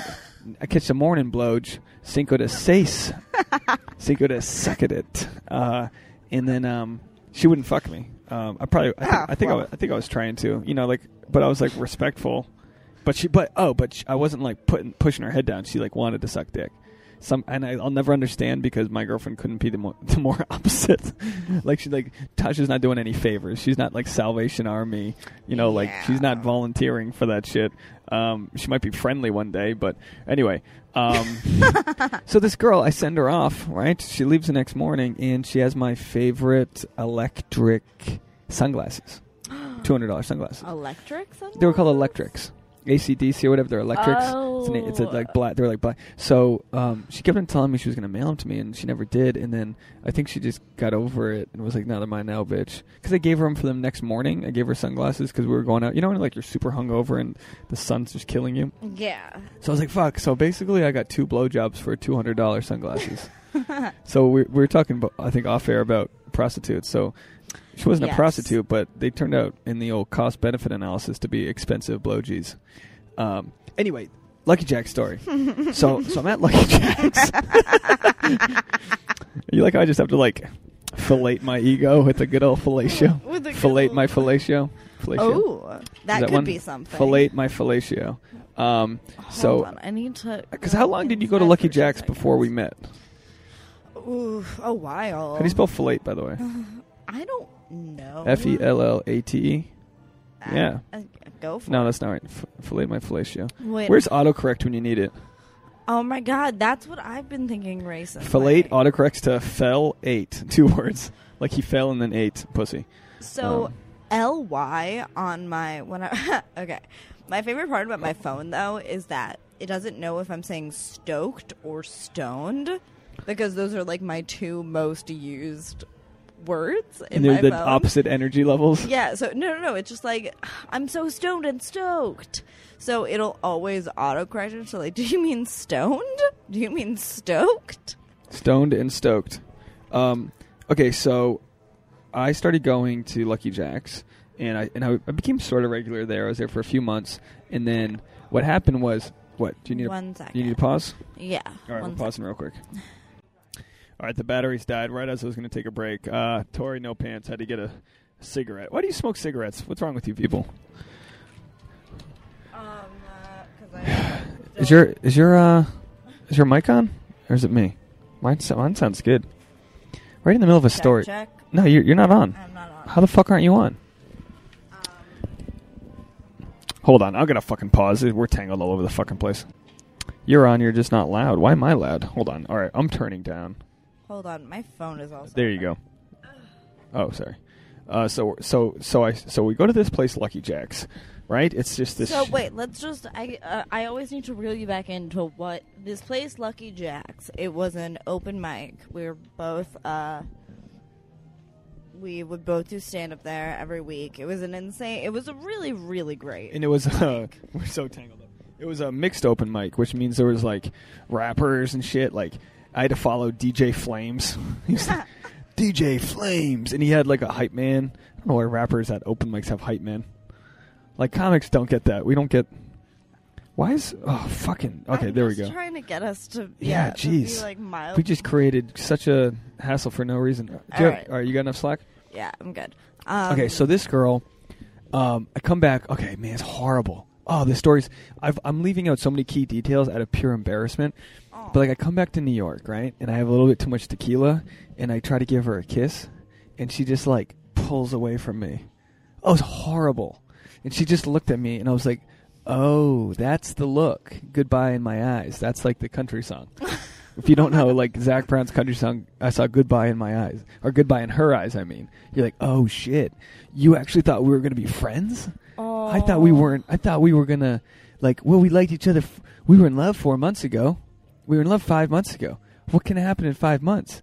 I catch the morning blowj. Cinco de seis. Cinco de suck it. Uh, and then um, she wouldn't fuck me. Um, I probably, I think, Ah, I, think I, well. wa- I think I was trying to, you know, like, but I was like respectful. But she, but oh, but sh I wasn't like putting pushing her head down. She like wanted to suck dick. Some and I, I'll never understand because my girlfriend couldn't be the more the more opposite. like she like Tasha's not doing any favors. She's not like Salvation Army. You know, like she's not volunteering for that shit. Um, she might be friendly one day, but anyway. Um, so this girl, I send her off. Right, she leaves the next morning, and she has my favorite electric sunglasses. Two hundred dollars sunglasses. Electric? They were called electrics. ACDC or whatever. They're electrics. It's, an, it's a, Oh. like black. They're like black. So um, she kept on telling me she was going to mail them to me, and she never did. And then I think she just got over it and was like, "No, they're mine now, bitch." Because I gave her them for them next morning. I gave her sunglasses because we were going out. You know when like you're super hungover and the sun's just killing you. Yeah. So I was like, "Fuck." So basically, I got two blowjobs for two hundred dollars sunglasses. so we, we were talking, about, I think, off air about prostitutes. So she wasn't a prostitute, but they turned out in the old cost benefit analysis to be expensive blowgies. Um, anyway, Lucky Jack story. so so I'm at Lucky Jack's. you like I just have to like fillet my ego with a good old fellatio? With a Fillet old- my fellatio. Fellatio. Oh, that, that could one? be something. Fillet my fellatio. Um, Hold so on, I need to. because how long did you go to Lucky Jack's before we met? Ooh, a while. How do you spell fillet, by the way? I don't know. F e l l a t e. Uh, Yeah. uh, go for No, it. that's not right. F- fillet my fellatio. Wait. Where's autocorrect when you need it? Oh my god, that's what I've been thinking recently. Fillet autocorrects to fell eight. Two words. Like he fell and then ate pussy. So Um, L Y on my when I okay. My favorite part about my phone though is that it doesn't know if I'm saying stoked or stoned because those are like my two most used words in And they're my the phone. opposite energy levels. Yeah, so no, no, no. It's just like I'm so stoned and stoked. So it'll always autocorrect it. So like, do you mean stoned? Do you mean stoked? Stoned and stoked. Um, okay, so I started going to Lucky Jack's, and I and I, I became sort of regular there. I was there for a few months, and then what happened was, what? Do you need a, One second. do you need to pause? Yeah. All right, we're pausing real quick. All right, the batteries died right as I was going to take a break. Uh, Tori, no pants, had to get a cigarette. Why do you smoke cigarettes? What's wrong with you people? Um, uh, I Is your is your uh is your mic on or is it me? Mine, mine sounds good. Right in the middle of a check, story. Check. No, you're you're not on. I'm not on. How the fuck aren't you on? Um, Hold on, I'm gonna fucking pause. We're tangled all over the fucking place. You're on. You're just not loud. Why am I loud? Hold on. All right, I'm turning down. Hold on, my phone is also. There you go. Oh, sorry. Uh, so so so I so we go to this place, Lucky Jack's, right? It's just this. So wait, let's just. I uh, I always need to reel you back into what this place, Lucky Jack's. It was an open mic. We were both. uh We would both do stand up there every week. It was an insane. It was a really really great. and it was uh, we're so tangled up. It was a mixed open mic, which means there was like rappers and shit. Like I had to follow DJ Flames. He's like, DJ Flames, and he had like a hype man. I don't know why rappers at open mics have hype man. Like comics don't get that. We don't get. Why is oh fucking okay? I'm there we go. Trying to get us to Yeah, jeez. like mild. We just created such a hassle for no reason. Do you All have- right. all right, you got enough slack? yeah, I'm good. Um, okay, so this girl, um, I come back. Okay, man, it's horrible. Oh, the stories. I've, I'm leaving out so many key details out of pure embarrassment. Oh. But like, I come back to New York, right, and I have a little bit too much tequila, and I try to give her a kiss, and she just like pulls away from me. Oh, it's horrible. And she just looked at me, and I was like, "Oh, that's the look. Goodbye in my eyes." That's like the country song. if you don't know, like Zac Brown's country song, I saw "Goodbye in my eyes" or "Goodbye in her eyes." I mean, you're like, "Oh shit, you actually thought we were gonna be friends?" oh. I thought we oh. weren't. I thought we were gonna like. Well, we liked each other. F- we were in love four months ago. We were in love five months ago. What can happen in five months?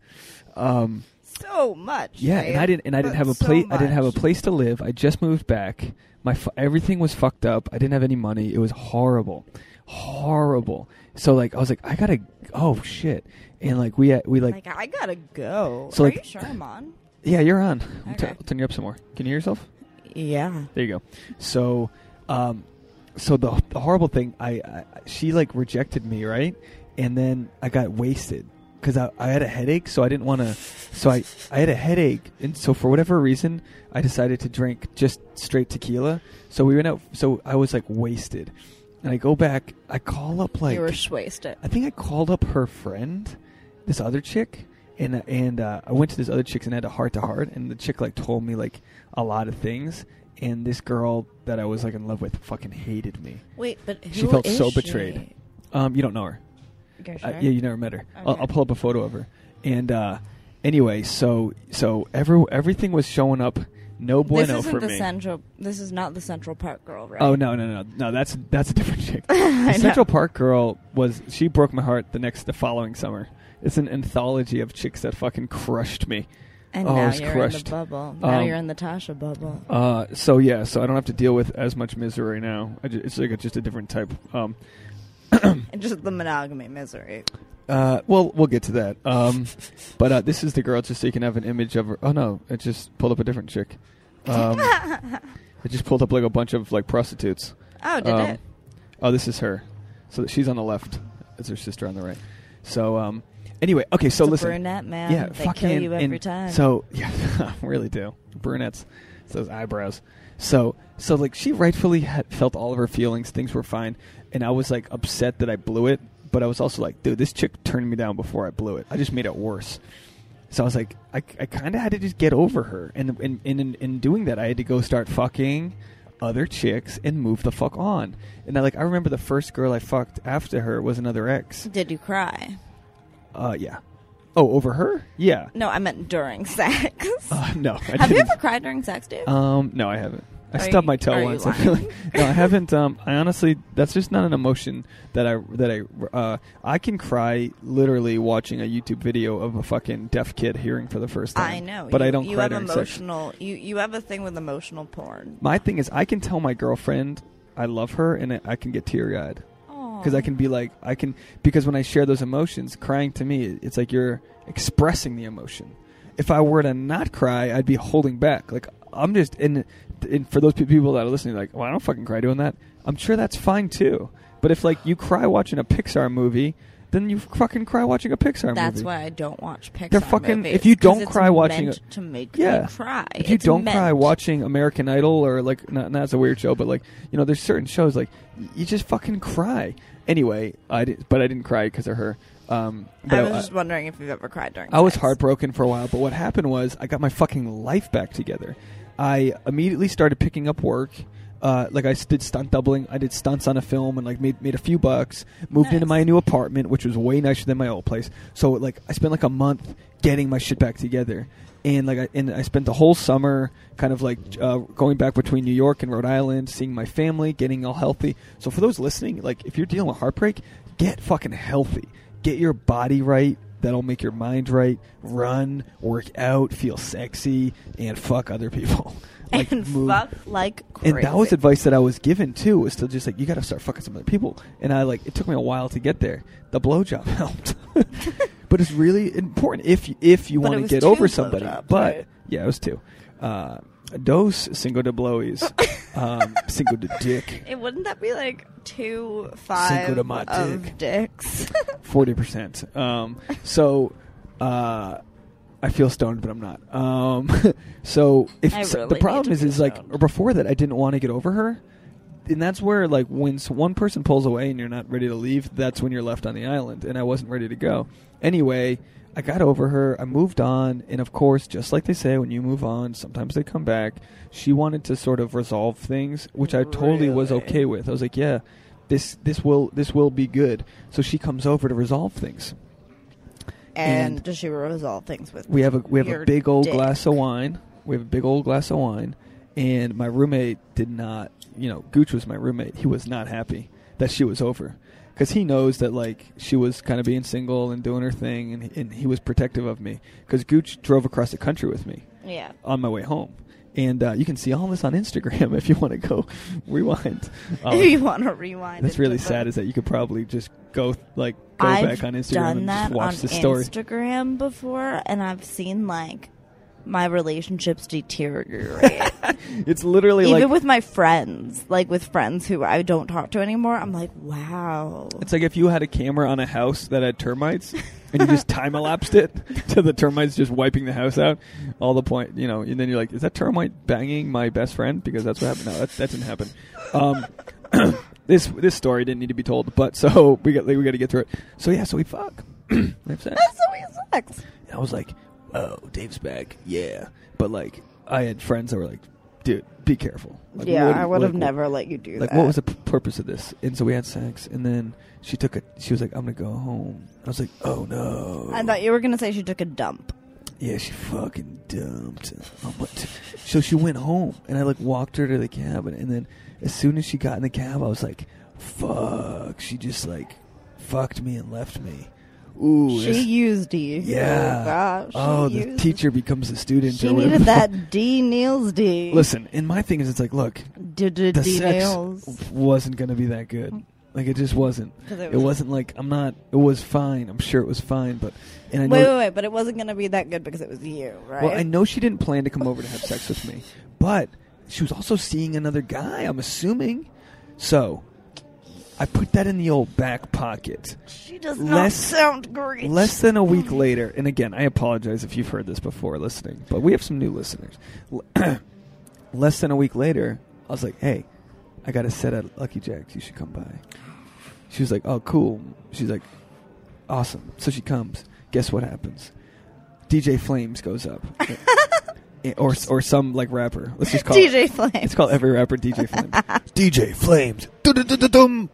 Um, so much. yeah, and. I didn't. And I didn't have a so place. I didn't have a place to live. I just moved back. My fu- everything was fucked up. I didn't have any money. It was horrible, horrible. So like, I was like, I gotta. Oh shit! And like, we we like, Like, I gotta go. So, Are like- you sure I'm on? yeah, you're on. I'll, Okay. t- I'll turn you up some more. Can you hear yourself? Yeah. There you go. So, um, so the, the horrible thing, I, I she like rejected me, right? And then I got wasted because I, I had a headache, so I didn't want to. So I I had a headache, and so for whatever reason, I decided to drink just straight tequila. So we went out. So I was like wasted, and I go back. I call up like you were wasted. I think I called up her friend, this other chick, and and uh, I went to this other chick's and had a heart to heart, and the chick like told me like a lot of things, and this girl that I was like in love with fucking hated me. Wait, but who She felt so she? betrayed. Um, you don't know her. Uh, yeah, you never met her. I'll, I'll pull up a photo of her. And uh, anyway, so so every everything was showing up no this bueno isn't for the me. central. This is not the Central Park girl, right? Oh no no no no! That's that's a different chick. The know. Central Park girl was she broke my heart the next the following summer. It's an anthology of chicks that fucking crushed me. And Oh, now you're crushed. in the bubble. Now Um, you're in the Tasha bubble. Uh, so yeah, so I don't have to deal with as much misery now. Ju- it's like a, just a different type. Um, and just the monogamy misery. uh, well, we'll get to that. Um, but uh, this is the girl, just so you can have an image of her. Oh no, it just pulled up a different chick. Um, it just pulled up like a bunch of like prostitutes. oh, did Um, it? Oh, this is her. So she's on the left. It's her sister on the right. So um, anyway, okay. So It's listen. brunette man. Yeah, they fucking kill you every time. So yeah, really do brunettes. It's those eyebrows. So so like she rightfully had felt all of her feelings. Things were fine, and I was like upset that I blew it. But I was also like, dude, this chick turned me down before I blew it. I just made it worse. So I was like, I, I kind of had to just get over her, and and, and in, in doing that, I had to go start fucking other chicks and move the fuck on. And I like I remember the first girl I fucked after her was another ex. did you cry? Uh, yeah. Oh, over her? Yeah. No, I meant during sex. Uh, no. I Have you didn't. ever cried during sex, dude? Um, no, I haven't. I stubbed you- my toe once. I feel like no, I haven't. Um, I honestly, that's just not an emotion that I that I. Uh, I can cry literally watching a YouTube video of a fucking deaf kid hearing for the first time. I know, but you, I don't You cry have sex. emotional. You you have a thing with emotional porn. My thing is, I can tell my girlfriend I love her, and I- I can get teary eyed because I can be like, I can because when I share those emotions, crying to me, it's like you're expressing the emotion. If I were to not cry, I'd be holding back. Like I'm just in. And for those people that are listening, like, well, I don't fucking cry doing that. I'm sure that's fine too. But if like you cry watching a Pixar movie, then you fucking cry watching a Pixar movie. That's why I don't watch Pixar. They're fucking- movies, if you don't cry watching meant a- to make Yeah. me cry. if you It's don't cry watching American Idol or like not that's a weird show, but like you know, there's certain shows like you just fucking cry. Anyway, I did, but I didn't cry because of her. Um, but I was just wondering if you've ever cried during. I was heartbroken for a while, but what happened was I got my fucking life back together. I immediately started picking up work. Uh, like I did stunt doubling. I did stunts on a film and like made made a few bucks. Moved into my new apartment, which was way nicer than my old place. So like I spent like a month getting my shit back together, and like I, and I spent the whole summer kind of like uh, going back between New York and Rhode Island, seeing my family, getting all healthy. So for those listening, like if you're dealing with heartbreak, get fucking healthy. Get your body right. That'll make your mind right. Run, work out, feel sexy, and fuck other people. Like, and move- fuck like crazy. and that was advice that I was given too. Was to just like you got to start fucking some other people. And I like it took me a while to get there. The blowjob helped, but it's really important if you, if you want to get over somebody. blowjobs, But right? yeah, it was two. Uh, dos single de blowies, um, cinco de dick, It wouldn't that be like two five Cinco de my of dick. dicks? forty percent. Um, so. Uh, I feel stoned, but I'm not. Um, so if I so- really the need problem to is, be is like stoned. before that, I didn't want to get over her, and that's where like when s- one person pulls away and you're not ready to leave, that's when you're left on the island, and I wasn't ready to go. Anyway, I got over her. I moved on, and of course, just like they say, when you move on, sometimes they come back. She wanted to sort of resolve things, which I totally was Really? okay with. I was like, yeah, this this will this will be good. So she comes over to resolve things. and, And- does she resolve things with? We have a we have Your a big old dick. glass of wine. We have a big old glass of wine, and my roommate did not. You know, Gooch was my roommate. He was not happy that she was over because he knows that like she was kind of being single and doing her thing, and and he was protective of me because Gooch drove across the country with me Yeah. on my way home. And uh, you can see all this on Instagram if you want to go rewind. Um, if you want to rewind. that's really the- sad. Is that you could probably just go like go I've back on Instagram done and that just watch on the story. Instagram before, and I've seen like my relationships deteriorate. It's literally Even like with my friends, like with friends who I don't talk to anymore, I'm like, wow. It's like if you had a camera on a house that had termites and you just time elapsed it to the termites just wiping the house out. All the point, you know, and then you're like, is that termite banging my best friend? Because that's what happened. No, that, that didn't happen. Um, this this story didn't need to be told, but so we got we got to get through it. So yeah, so we fuck. we. That's so many sex. I was like, oh, Dave's back. Yeah. But like, I had friends that were like, dude, be careful. Like, yeah, what- I would have like, never let you do that. like that. what was the p- purpose of this and so we had sex and then she took a she was like i'm gonna go home i was like oh no I thought you were gonna say she took a dump. yeah she fucking dumped I'm like- so she went home and i like walked her to the cabin and then as soon as she got in the cab i was like fuck she just like fucked me and left me ooh she used you. Oh, yeah Oh, gosh. oh the used- teacher becomes a student She needed that D Neal's D. listen and my thing is it's like look D D the sex Neal's. wasn't gonna be that good like it just wasn't 'Cause It wasn't like I'm not. It was fine. I'm sure it was fine, but and I know. Wait, wait, wait! But it wasn't gonna be that good because it was you, right? Well, I know she didn't plan to come over to have sex with me, but she was also seeing another guy. I'm assuming. So, I put that in the old back pocket. she does less- not sound great. Less than a week later, and again, I apologize if you've heard this before listening, but we have some new listeners. Less than a week later, I was like, "Hey, I got a set at Lucky Jack's. You should come by." She was like, "Oh, cool." She's like, "Awesome." So she comes. Guess what happens? DJ Flames goes up, or or some like rapper. Let's just call it. DJ Flames. Let's call every rapper DJ Flames. DJ Flames. Dum-dum-dum-dum.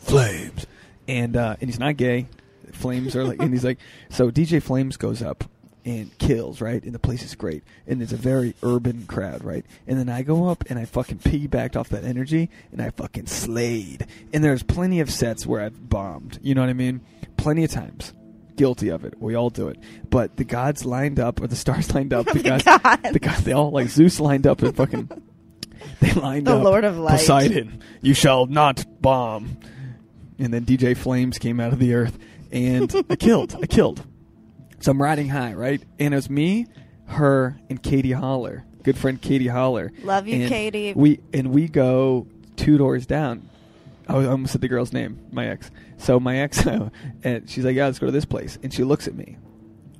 Flames. And uh, and he's not gay. Flames are like, and he's like, so DJ Flames goes up and kills, right? And the place is great. And it's a very urban crowd, right? And then I go up and I fucking piggybacked off that energy and I fucking slayed. And there's plenty of sets where I've bombed. You know what I mean? Plenty of times. Guilty of it. We all do it. But the gods lined up, or the stars lined up. The, gods, the gods, they all like Zeus lined up and fucking. They lined The up. The Lord of Light. Poseidon, you shall not bomb. And then DJ Flames came out of the earth, and I killed. I killed. So I'm riding high, right? And it was me, her, and Katie Holler, good friend Katie Holler. Love you, And Katie. We and we go two doors down. I almost said the girl's name, my ex. So my ex, and she's like, "Yeah, let's go to this place." And she looks at me,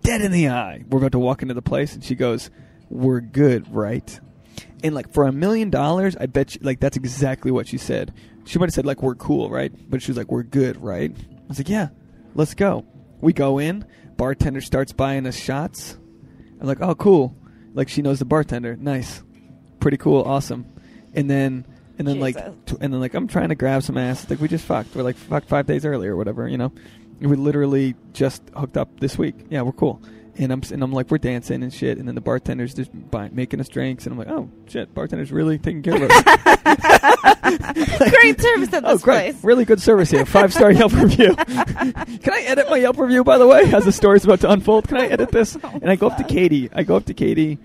dead in the eye. We're about to walk into the place, and she goes, "We're good, right?" And like for a million dollars, I bet you, like that's exactly what she said. She might have said like, "We're cool, right?" But she was like, "We're good, right?" I was like, "Yeah, let's go." We go in. Bartender starts buying us shots. I'm like, "Oh, cool!" Like she knows the bartender. Nice, pretty cool, awesome. And then and then like t- and then like I'm trying to grab some ass. Like we just fucked. We're like fucked five days earlier or whatever, you know. And we literally just hooked up this week. Yeah, we're cool. And I'm and I'm like we're dancing and shit. And then the bartender's just buy, making us drinks. And I'm like, oh shit, bartender's really taking care of us. Great service at oh, this great! place. Really good service here. Five star Yelp review. Can I edit my Yelp review by the way? As the story's about to unfold, can I edit this? Oh, and I go up to. Katie. I go up to Katie.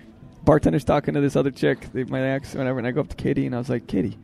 Bartender's talking to this other chick, my ex, whatever. And I go up to Katie and I was like, Katie,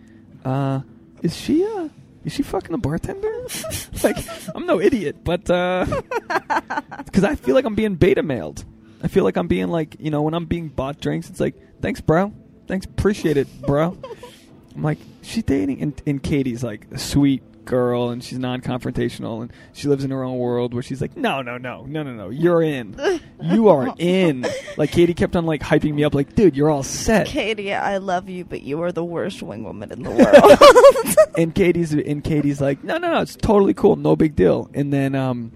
uh, is she uh, is she fucking the bartender? like, I'm no idiot, but because I feel like I'm being beta mailed. I feel like I'm being like, you know, when I'm being bought drinks, it's like, thanks, bro. Thanks, appreciate it, bro. I'm like, she's dating, and, and Katie's like a sweet girl, and she's non-confrontational, and she lives in her own world where she's like, no, no, no, no, no, no, you're in, you are in. Like Katie kept on like hyping me up, like, dude, you're all set. Katie, I love you, but you are the worst wing woman in the world. and Katie's and Katie's like, no, no, no, it's totally cool, no big deal. And then um,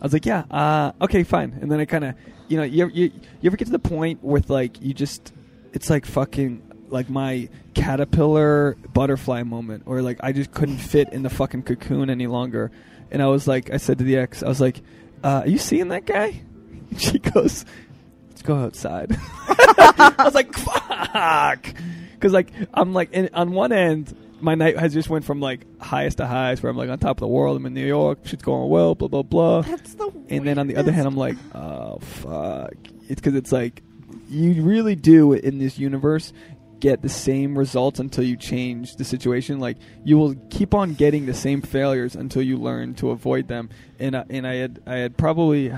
I was like, yeah, uh, okay, fine. And then I kind of, you know, you, you you ever get to the point with like you just, it's like fucking like my caterpillar butterfly moment, or like I just couldn't fit in the fucking cocoon any longer. And I was like, I said to the ex, I was like, uh, are you seeing that guy? And she goes, let's go outside. I was like, fuck. Because, like, I'm like, in, on one end, my night has just went from, like, highest to highs, where I'm, like, on top of the world. I'm in New York. Shit's going well, blah, blah, blah. That's the And then on the other hand, I'm like, oh, fuck. It's because it's like, you really do in this universe get the same results until you change the situation. Like you will keep on getting the same failures until you learn to avoid them. And uh, and I had I had probably.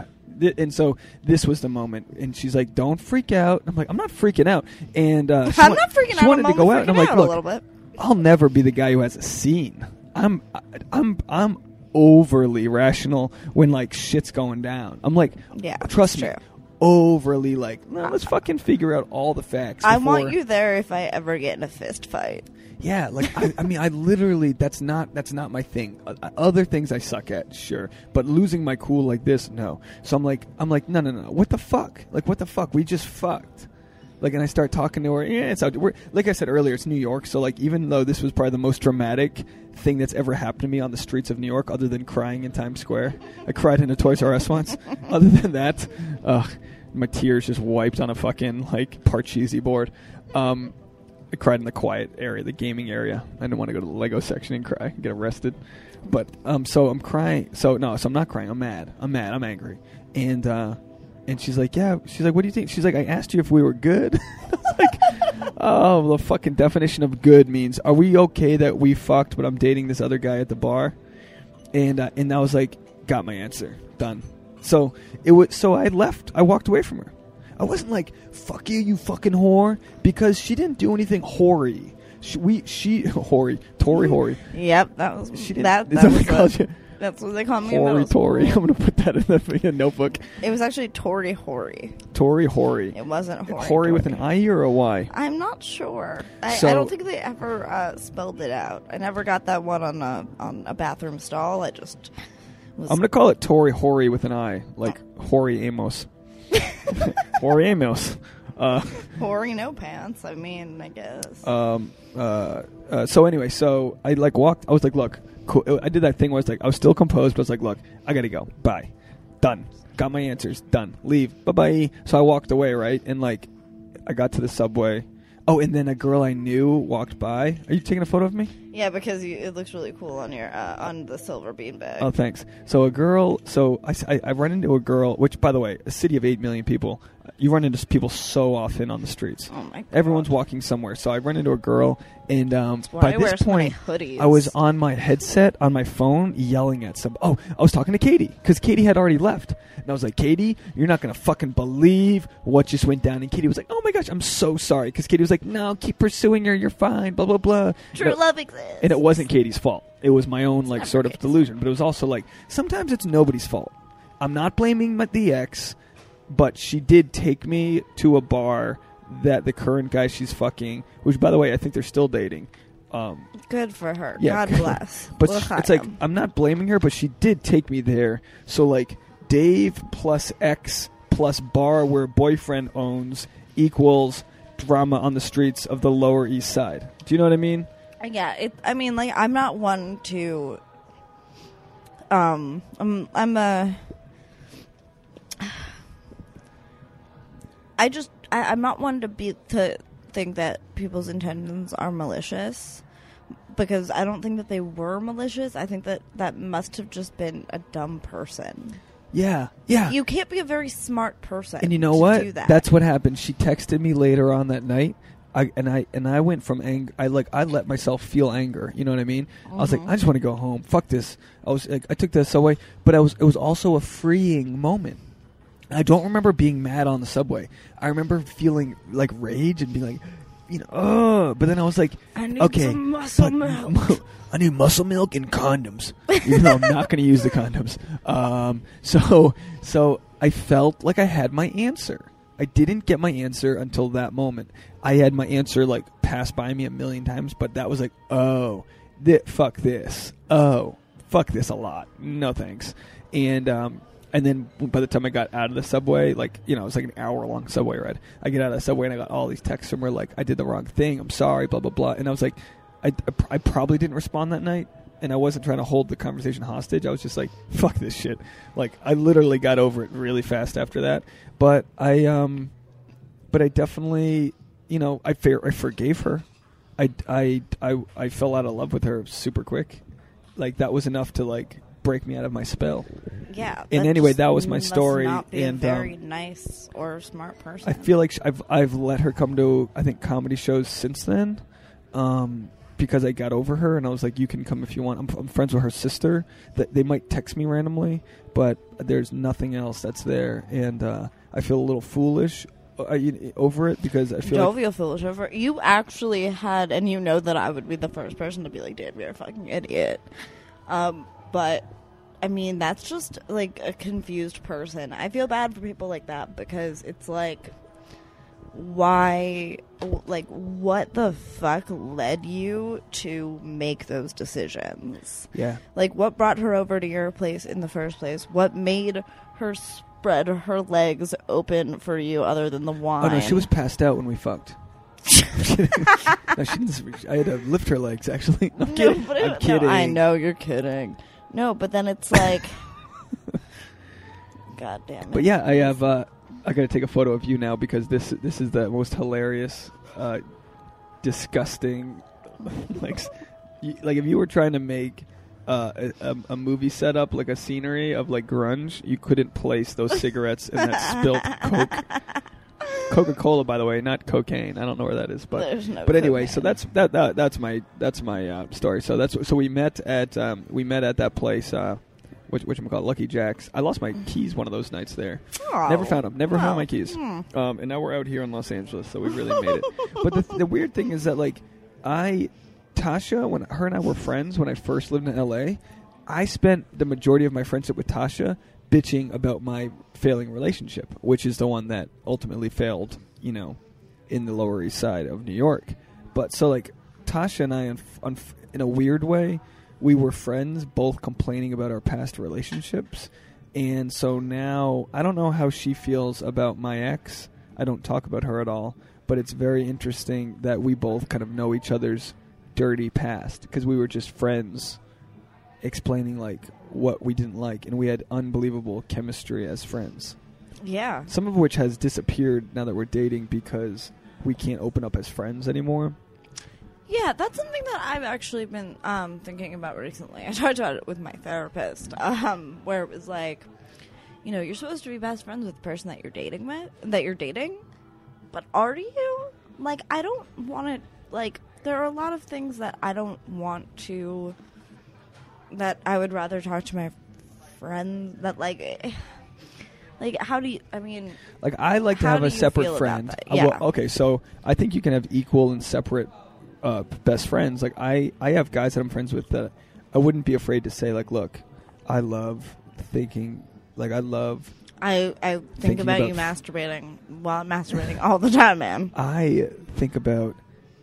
And so this was the moment, and she's like, "Don't freak out." I'm like, "I'm not freaking out." And uh, I'm not freaking she out. wanted I'm to go out, and I'm like, out a "Look, little bit. I'll never be the guy who has a scene. I'm I'm I'm overly rational when like shit's going down. I'm like, Yeah, trust me, true. Overly like, no, let's fucking figure out all the facts. I want you there if I ever get in a fist fight. Yeah, like I, I mean, I literally that's not that's not my thing. Uh, uh, other things I suck at, sure, but losing my cool like this, no. So I'm like, I'm like, no, no, no. What the fuck? Like, what the fuck? We just fucked. Like, and I start talking to her. Yeah, it's out. We're, like I said earlier, it's New York. So like, even though this was probably the most dramatic thing that's ever happened to me on the streets of New York, other than crying in Times Square, I cried in a Toys R Us once. other than that, uh, my tears just wiped on a fucking like Parcheesi board. Um, I cried in the quiet area, the gaming area. I didn't want to go to the Lego section and cry, and get arrested. But um, so I'm crying. So no, so I'm not crying. I'm mad. I'm mad. I'm angry. And uh, and she's like, yeah. She's like, what do you think? She's like, I asked you if we were good. I like, oh, the fucking definition of good means are we okay that we fucked, but I'm dating this other guy at the bar? And uh, and I was like, got my answer, done. So it was. So I left. I walked away from her. I wasn't like "fuck you, you fucking whore," because she didn't do anything hoary. She, we she hoary Tori hoary. Yep, that was She didn't. that that was what they called the- you? That's what they call me. in middle Tori. I'm school. gonna put that in the in notebook. It was actually Tori Hori. Tori Hori. It wasn't Hori. Hoary with an I or a Y. I'm not sure. I, So- I don't think they ever uh, spelled it out. I never got that one on a on a bathroom stall. I just was. I'm gonna call it Tori Hori with an I, like Hori Amos. Hori Amos. Uh, Hoary no pants. I mean, I guess. um, uh, uh, so anyway, so I like walked. I was like, look, cool. I did that thing where I was like, I was still composed, but I was like, look, I gotta go. Bye. Done. Got my answers. Done. Leave. Bye bye. So I walked away, right? And like, I got to the subway. Oh, and then a girl I knew walked by. Are you taking a photo of me? Yeah, because you, it looks really cool on your uh, on the silver beanbag. Oh, thanks. So a girl. So I, I, I run into a girl. Which, by the way, a city of eight million people. You run into people so often on the streets. Oh my god. Everyone's walking somewhere. So I run into a girl, and um, by I this so point. I was on my headset on my phone yelling at some. Oh, I was talking to Katie because Katie had already left, and I was like, "Katie, you're not gonna fucking believe what just went down." And Katie was like, "Oh my gosh, I'm so sorry." Because Katie was like, "No, keep pursuing her. You're fine." Blah blah blah. True No- love exists. Is. and it wasn't Katie's fault. It was my own like sort of delusion. But it was also like sometimes it's nobody's fault. I'm not blaming my, the ex, but she did take me to a bar that the current guy she's fucking, which by the way I think they're still dating. Um, Good for her. Yeah. God bless. but sh- it's like I'm not blaming her, but she did take me there. So like Dave plus X plus bar where boyfriend owns equals drama on the streets of the Lower East Side. Do you know what I mean? Yeah, it, I mean, like, I'm not one to. Um, I'm, I'm a. I just, I, I'm not one to be to think that people's intentions are malicious, because I don't think that they were malicious. I think that that must have just been a dumb person. Yeah, yeah. You can't be a very smart person. and you know to what? Do that. That's what happened. She texted me later on that night. I, and I and I went from anger. I like I let myself feel anger. You know what I mean? I was like, Mhm. I just want to go home. Fuck this. I was like, I took the subway, but I was it was also a freeing moment. I don't remember being mad on the subway. I remember feeling like rage and being like, you know, oh. But then I was like, I need okay, some muscle milk. I need muscle milk and condoms. Even though I'm not going to use the condoms. Um, so, so I felt like I had my answer. I didn't get my answer until that moment. I had my answer like pass by me a million times, but that was like, oh, thi- fuck this. Oh, fuck this a lot. No thanks. And um, and then by the time I got out of the subway, like you know, it was like an hour long subway ride. I get out of the subway and I got all these texts from her like, I did the wrong thing. I'm sorry. Blah blah blah. And I was like, I I probably didn't respond that night. And I wasn't trying to hold the conversation hostage. I was just like, "Fuck this shit." Like I literally got over it really fast after that. But I, um, but I definitely, you know, I fair I forgave her. I, I, I, I fell out of love with her super quick. Like that was enough to like break me out of my spell. Yeah. And anyway, that was my story, and, a very um, nice or smart person. I feel like I've I've let her come to I think comedy shows since then, um, because I got over her and I was like, you can come if you want. I'm, I'm friends with her sister. That they might text me randomly, but there's nothing else that's there, and uh, I feel a little foolish uh, you- over it because I feel Don't like feel foolish over. You actually had, and you know that I would be the first person to be like, "Damn, you're a fucking idiot." Um, but I mean, that's just like a confused person. I feel bad for people like that because it's like, why, like, what the fuck led you to make those decisions? yeah. Like, what brought her over to your place in the first place? What made her spread her legs open for you other than the wine? Oh no, she was passed out when we fucked. no, she didn't, I had to lift her legs. Actually, I'm No, kidding. but it- I'm no, kidding. I know you're kidding. No, but then it's like, God damn it. But yeah, I have. Uh, I got to take a photo of you now because this this is the most hilarious, uh, disgusting, like, like if you were trying to make. Uh, a, a, movie setup like a scenery of like grunge, you couldn't place those cigarettes in that spilt Coke, Coca Cola, by the way, not cocaine. I don't know where that is, but no but anyway, so that's that, that that's my that's my uh, story. So that's so we met at um, we met at that place, uh, which which we call Lucky Jacks. I lost my keys one of those nights there. Oh. Never found them. Never Oh. found my keys. Hmm. Um, and now we're out here in Los Angeles, so we really made it. But the, the weird thing is that like I, Tasha, when her and I were friends when I first lived in L.A., I spent the majority of my friendship with Tasha bitching about my failing relationship, which is the one that ultimately failed. You know, in the Lower East Side of New York. But so like Tasha and I, in a weird way, we were friends, both complaining about our past relationships. And so now I don't know how she feels about my ex. I don't talk about her at all, but it's very interesting that we both kind of know each other's dirty past because we were just friends explaining like what we didn't like and we had unbelievable chemistry as friends. Yeah. Some of which has disappeared now that we're dating because we can't open up as friends anymore. Yeah, that's something that I've actually been um, thinking about recently. I talked about it with my therapist, um, where it was like, you know, you're supposed to be best friends with the person that you're dating with, that you're dating, but are you? Like, I don't want to. Like, there are a lot of things that I don't want to. That I would rather talk to my friends. That like, like, how do you? I mean, Like I like to have a separate friend. Uh, well, Yeah. okay, so I think you can have equal and separate uh, best friends. Like I, I have guys that I'm friends with that I wouldn't be afraid to say like, look, I love thinking, like I love, I I think about, about you masturbating while masturbating all the time, man. I think about.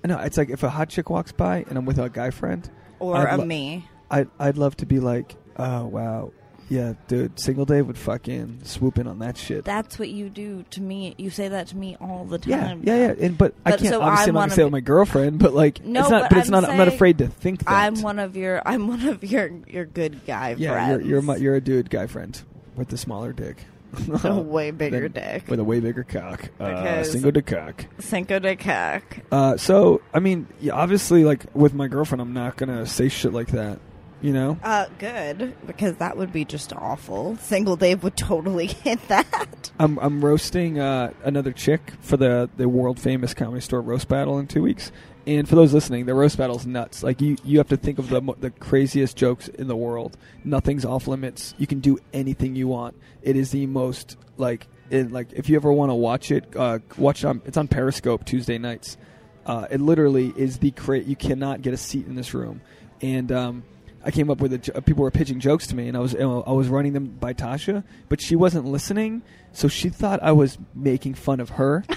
No, it's like if a hot chick walks by and I'm with a guy friend, Or I'd a lo- me. I'd I'd love to be like, oh wow, yeah, dude, single Dave would fucking swoop in on that shit. That's what you do to me. You say that to me all the yeah, time. yeah, yeah. And but, I But can't so obviously I'm I'm not gonna say it with my girlfriend, but like No, it's not. but But, it's I'm not. I'm not saying afraid to think that. I'm one of your. I'm one of your your good guy yeah, friends. you're you're, my, you're a dude guy friend with the smaller dick. a way bigger dick. with a way bigger cock. Uh, Because- single dick cock. Cinco de cac. Uh, so I mean, yeah, obviously, like with my girlfriend, I'm not gonna say shit like that. You know, Uh, good because that would be just awful. Single Dave would totally hit that. I'm I'm roasting uh, another chick for the the world famous comedy store roast battle in two weeks. And for those listening, the roast battle's nuts. Like you, you have to think of the the craziest jokes in the world. Nothing's off limits. You can do anything you want. It is the most like it, like if you ever want to watch it, uh, watch it on. It's on Periscope Tuesday nights. Uh, it literally is the cra You cannot get a seat in this room. And um, I came up with a. jo- People were pitching jokes to me, and I was I was running them by Tasha, but she wasn't listening, so she thought I was making fun of her.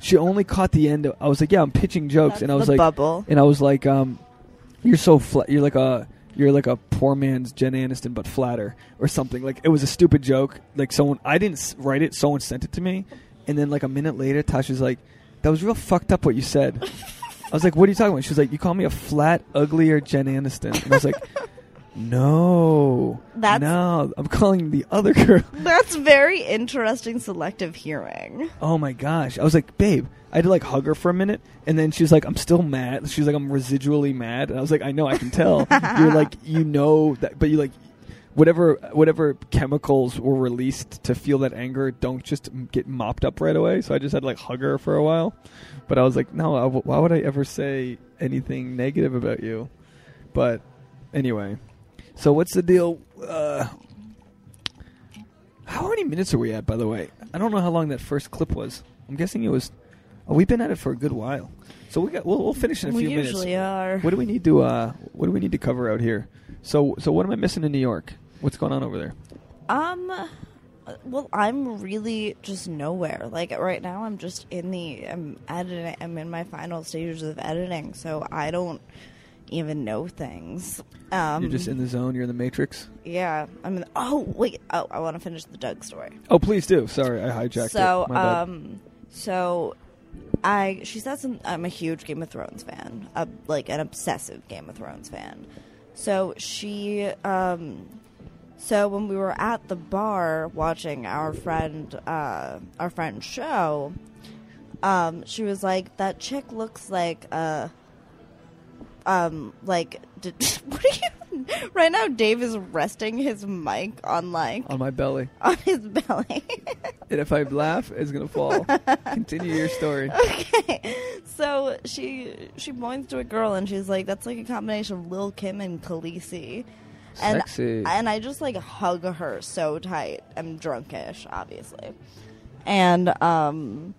she only caught the end. Of, I was like, "Yeah, I'm pitching jokes," That's and I was the like, bubble. and I was like, um, "You're so flat. You're like a you're like a poor man's Jen Aniston, but flatter, or something." Like it was a stupid joke. Like someone I didn't s- write it. Someone sent it to me, and then like a minute later, Tasha's like, "That was real fucked up what you said." I was like, "What are you talking about?" She was like, "You call me a flat, uglier Jen Aniston," and I was like. No, That's- no. I'm calling the other girl. That's very interesting selective hearing. Oh my gosh! I was like, babe. I had to like hug her for a minute, and then she was like, "I'm still mad." She's like, "I'm residually mad," and I was like, "I know, I can tell." You're like, you know that, but you like, whatever, whatever chemicals were released to feel that anger, don't just m- get mopped up right away. So I just had to like hug her for a while, but I was like, no, w- why would I ever say anything negative about you? But anyway, so what's the deal? Uh, how many minutes are we at, by the way? I don't know how long that first clip was. I'm guessing it was. Oh, we've been at it for a good while, so we got. We'll, we'll finish in a we few minutes. We usually are. What do we need to? Uh, what do we need to cover out here? So, so what am I missing in New York? What's going on over there? Um, well, I'm really just nowhere. Like right now, I'm just in the I'm editing. I'm in my final stages of editing, so I don't even know things. Um, You're just in the zone. You're in the matrix. yeah. i'm mean, oh wait. Oh, I want to finish the Doug story. Oh, please do. Sorry, I hijacked so, it. My bad. um, so I she says I'm, I'm a huge Game of Thrones fan, uh, like an obsessive Game of Thrones fan. So she, um, so when we were at the bar watching our friend, uh, our friend's show, um, she was like, "That chick looks like uh, um, like did, what are you?" Right now, Dave is resting his mic on like on my belly, on his belly. and if I laugh, it's gonna fall. Continue your story. okay. So she she points to a girl and she's like, "That's like a combination of Lil Kim and Khaleesi." And Sexy. and I just like hug her so tight. I'm drunkish, obviously, and um,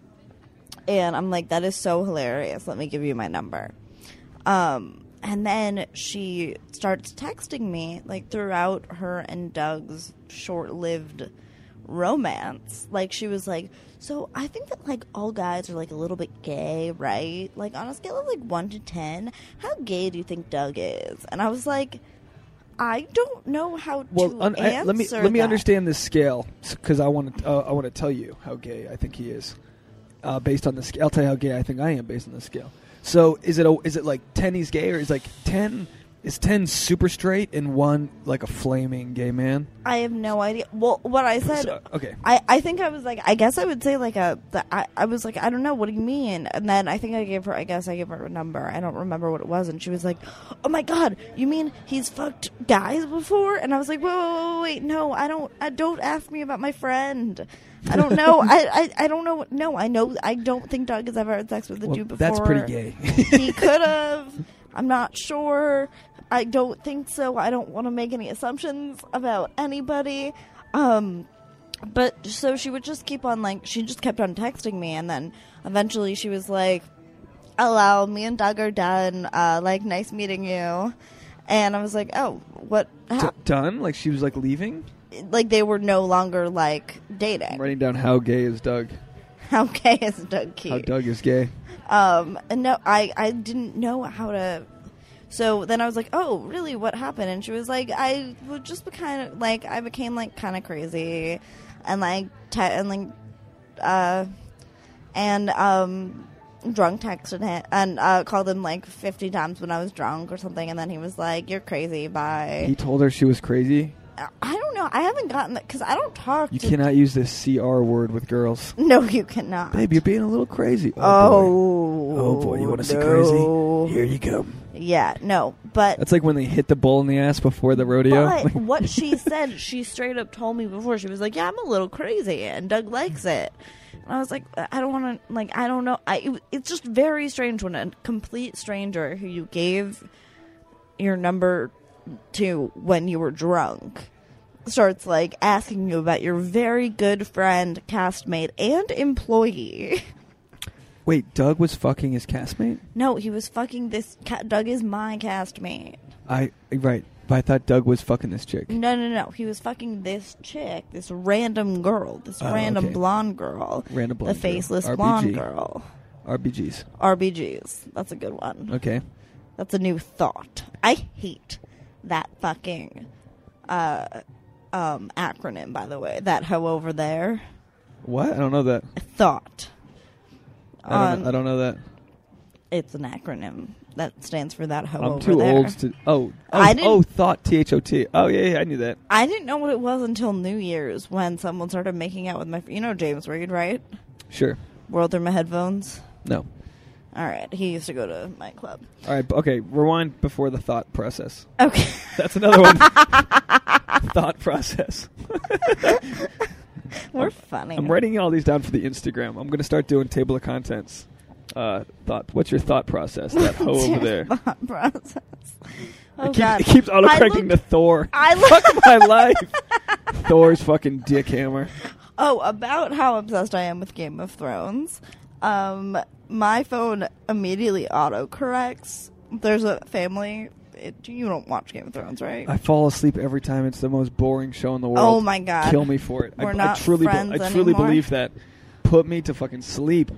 and I'm like, "That is so hilarious. Let me give you my number." Um, and then she starts texting me like throughout her and Doug's short-lived romance. Like she was like, "So I think that like all guys are like a little bit gay, right? Like on a scale of like 1 to 10, how gay do you think Doug is?" And I was like, "I don't know how Well, to un- I- let me let me that. understand this scale because I want to uh, I want to tell you how gay I think he is uh, based on the scale. I'll tell you how gay I think I am based on the scale. So is it a, is it like ten he's gay or is like ten is ten super straight and one like a flaming gay man? I have no idea. Well, what I said So- okay. I, I think I was like I guess I would say like a the, I, I was like I don't know what do you mean and then I think I gave her I guess I gave her a number I don't remember what it was and she was like oh my god you mean he's fucked guys before and I was like whoa whoa, whoa wait no I don't I don't ask me about my friend I don't know I, I I don't know no I know I don't think Doug has ever had sex with a Well, dude before that's pretty gay. he could have I'm not sure I don't think so I don't want to make any assumptions about anybody um but so she would just keep on like she just kept on texting me and then eventually she was like "Hello, me and Doug are done. Uh, like, nice meeting you." And I was like, "Oh, what? D- done? Like she was like leaving? Like they were no longer like I'm dating? writing down how gay is Doug. How gay is Doug Keith? How Doug is gay. Um, and no, I, I didn't know how to. So then I was like, "Oh, really? What happened?" And she was like, "I would just be kind of like I became like kind of crazy, and like te- and like, uh, and um, drunk texted him and uh, called him like fifty times when I was drunk or something, and then he was like, "You're crazy." Bye. He told her she was crazy. I don't know. I haven't gotten that because I don't talk. You to cannot use this CR word with girls. No, you cannot. Babe, you're being a little crazy. boy. Oh, Oh boy, oh, you want to see crazy? Here you go. Yeah, no, but That's like when they hit the bull in the ass before the rodeo. But what she said, she straight up told me before. She was like, "Yeah, I'm a little crazy," and Doug likes it. And I was like, "I don't want to. Like, I don't know. I. It, it's just very strange when a complete stranger who you gave your number to when you were drunk starts like asking you about your very good friend, castmate, and employee." Wait, Doug was fucking his castmate? No, he was fucking this. Ca- Doug is my castmate. I right, but I thought Doug was fucking this chick. No, no, no. He was fucking this chick, this random girl, this Oh, random okay. blonde girl, Random blonde the faceless RBG. blonde girl. RBGs. RBGs. That's a good one. Okay. That's a new thought. I hate that fucking uh, um, acronym. By the way, that hoe over there. What? I don't know that. Thought. I don't, On- know, I don't know that. It's an acronym that stands for that hoe I'm over too there. old to. Oh, oh, I didn't- oh, thought T H O T. Oh yeah, yeah, I knew that. I didn't know what it was until New Year's when someone started making out with my. You know James Reed, right? Sure. World through my headphones. No. All right, he used to go to my club. All right. Okay. Rewind before the thought process. Okay. That's another one. thought process. We're funny. I'm writing all these down for the Instagram. I'm going to start doing table of contents. Uh, thought. What's your thought process? That hoe What's over your there. Thought process. Oh it, keeps, it keeps autocorrecting looked- to Thor. I look- Fuck my life. Thor's fucking dick hammer. Oh, about how obsessed I am with Game of Thrones. Um, my phone immediately autocorrects. There's a family. It, you don't watch Game of Thrones, right? I fall asleep every time. It's the most boring show in the world. oh my God. Kill me for it. We're I not truly, be- I truly anymore? believe that. Put me to fucking sleep.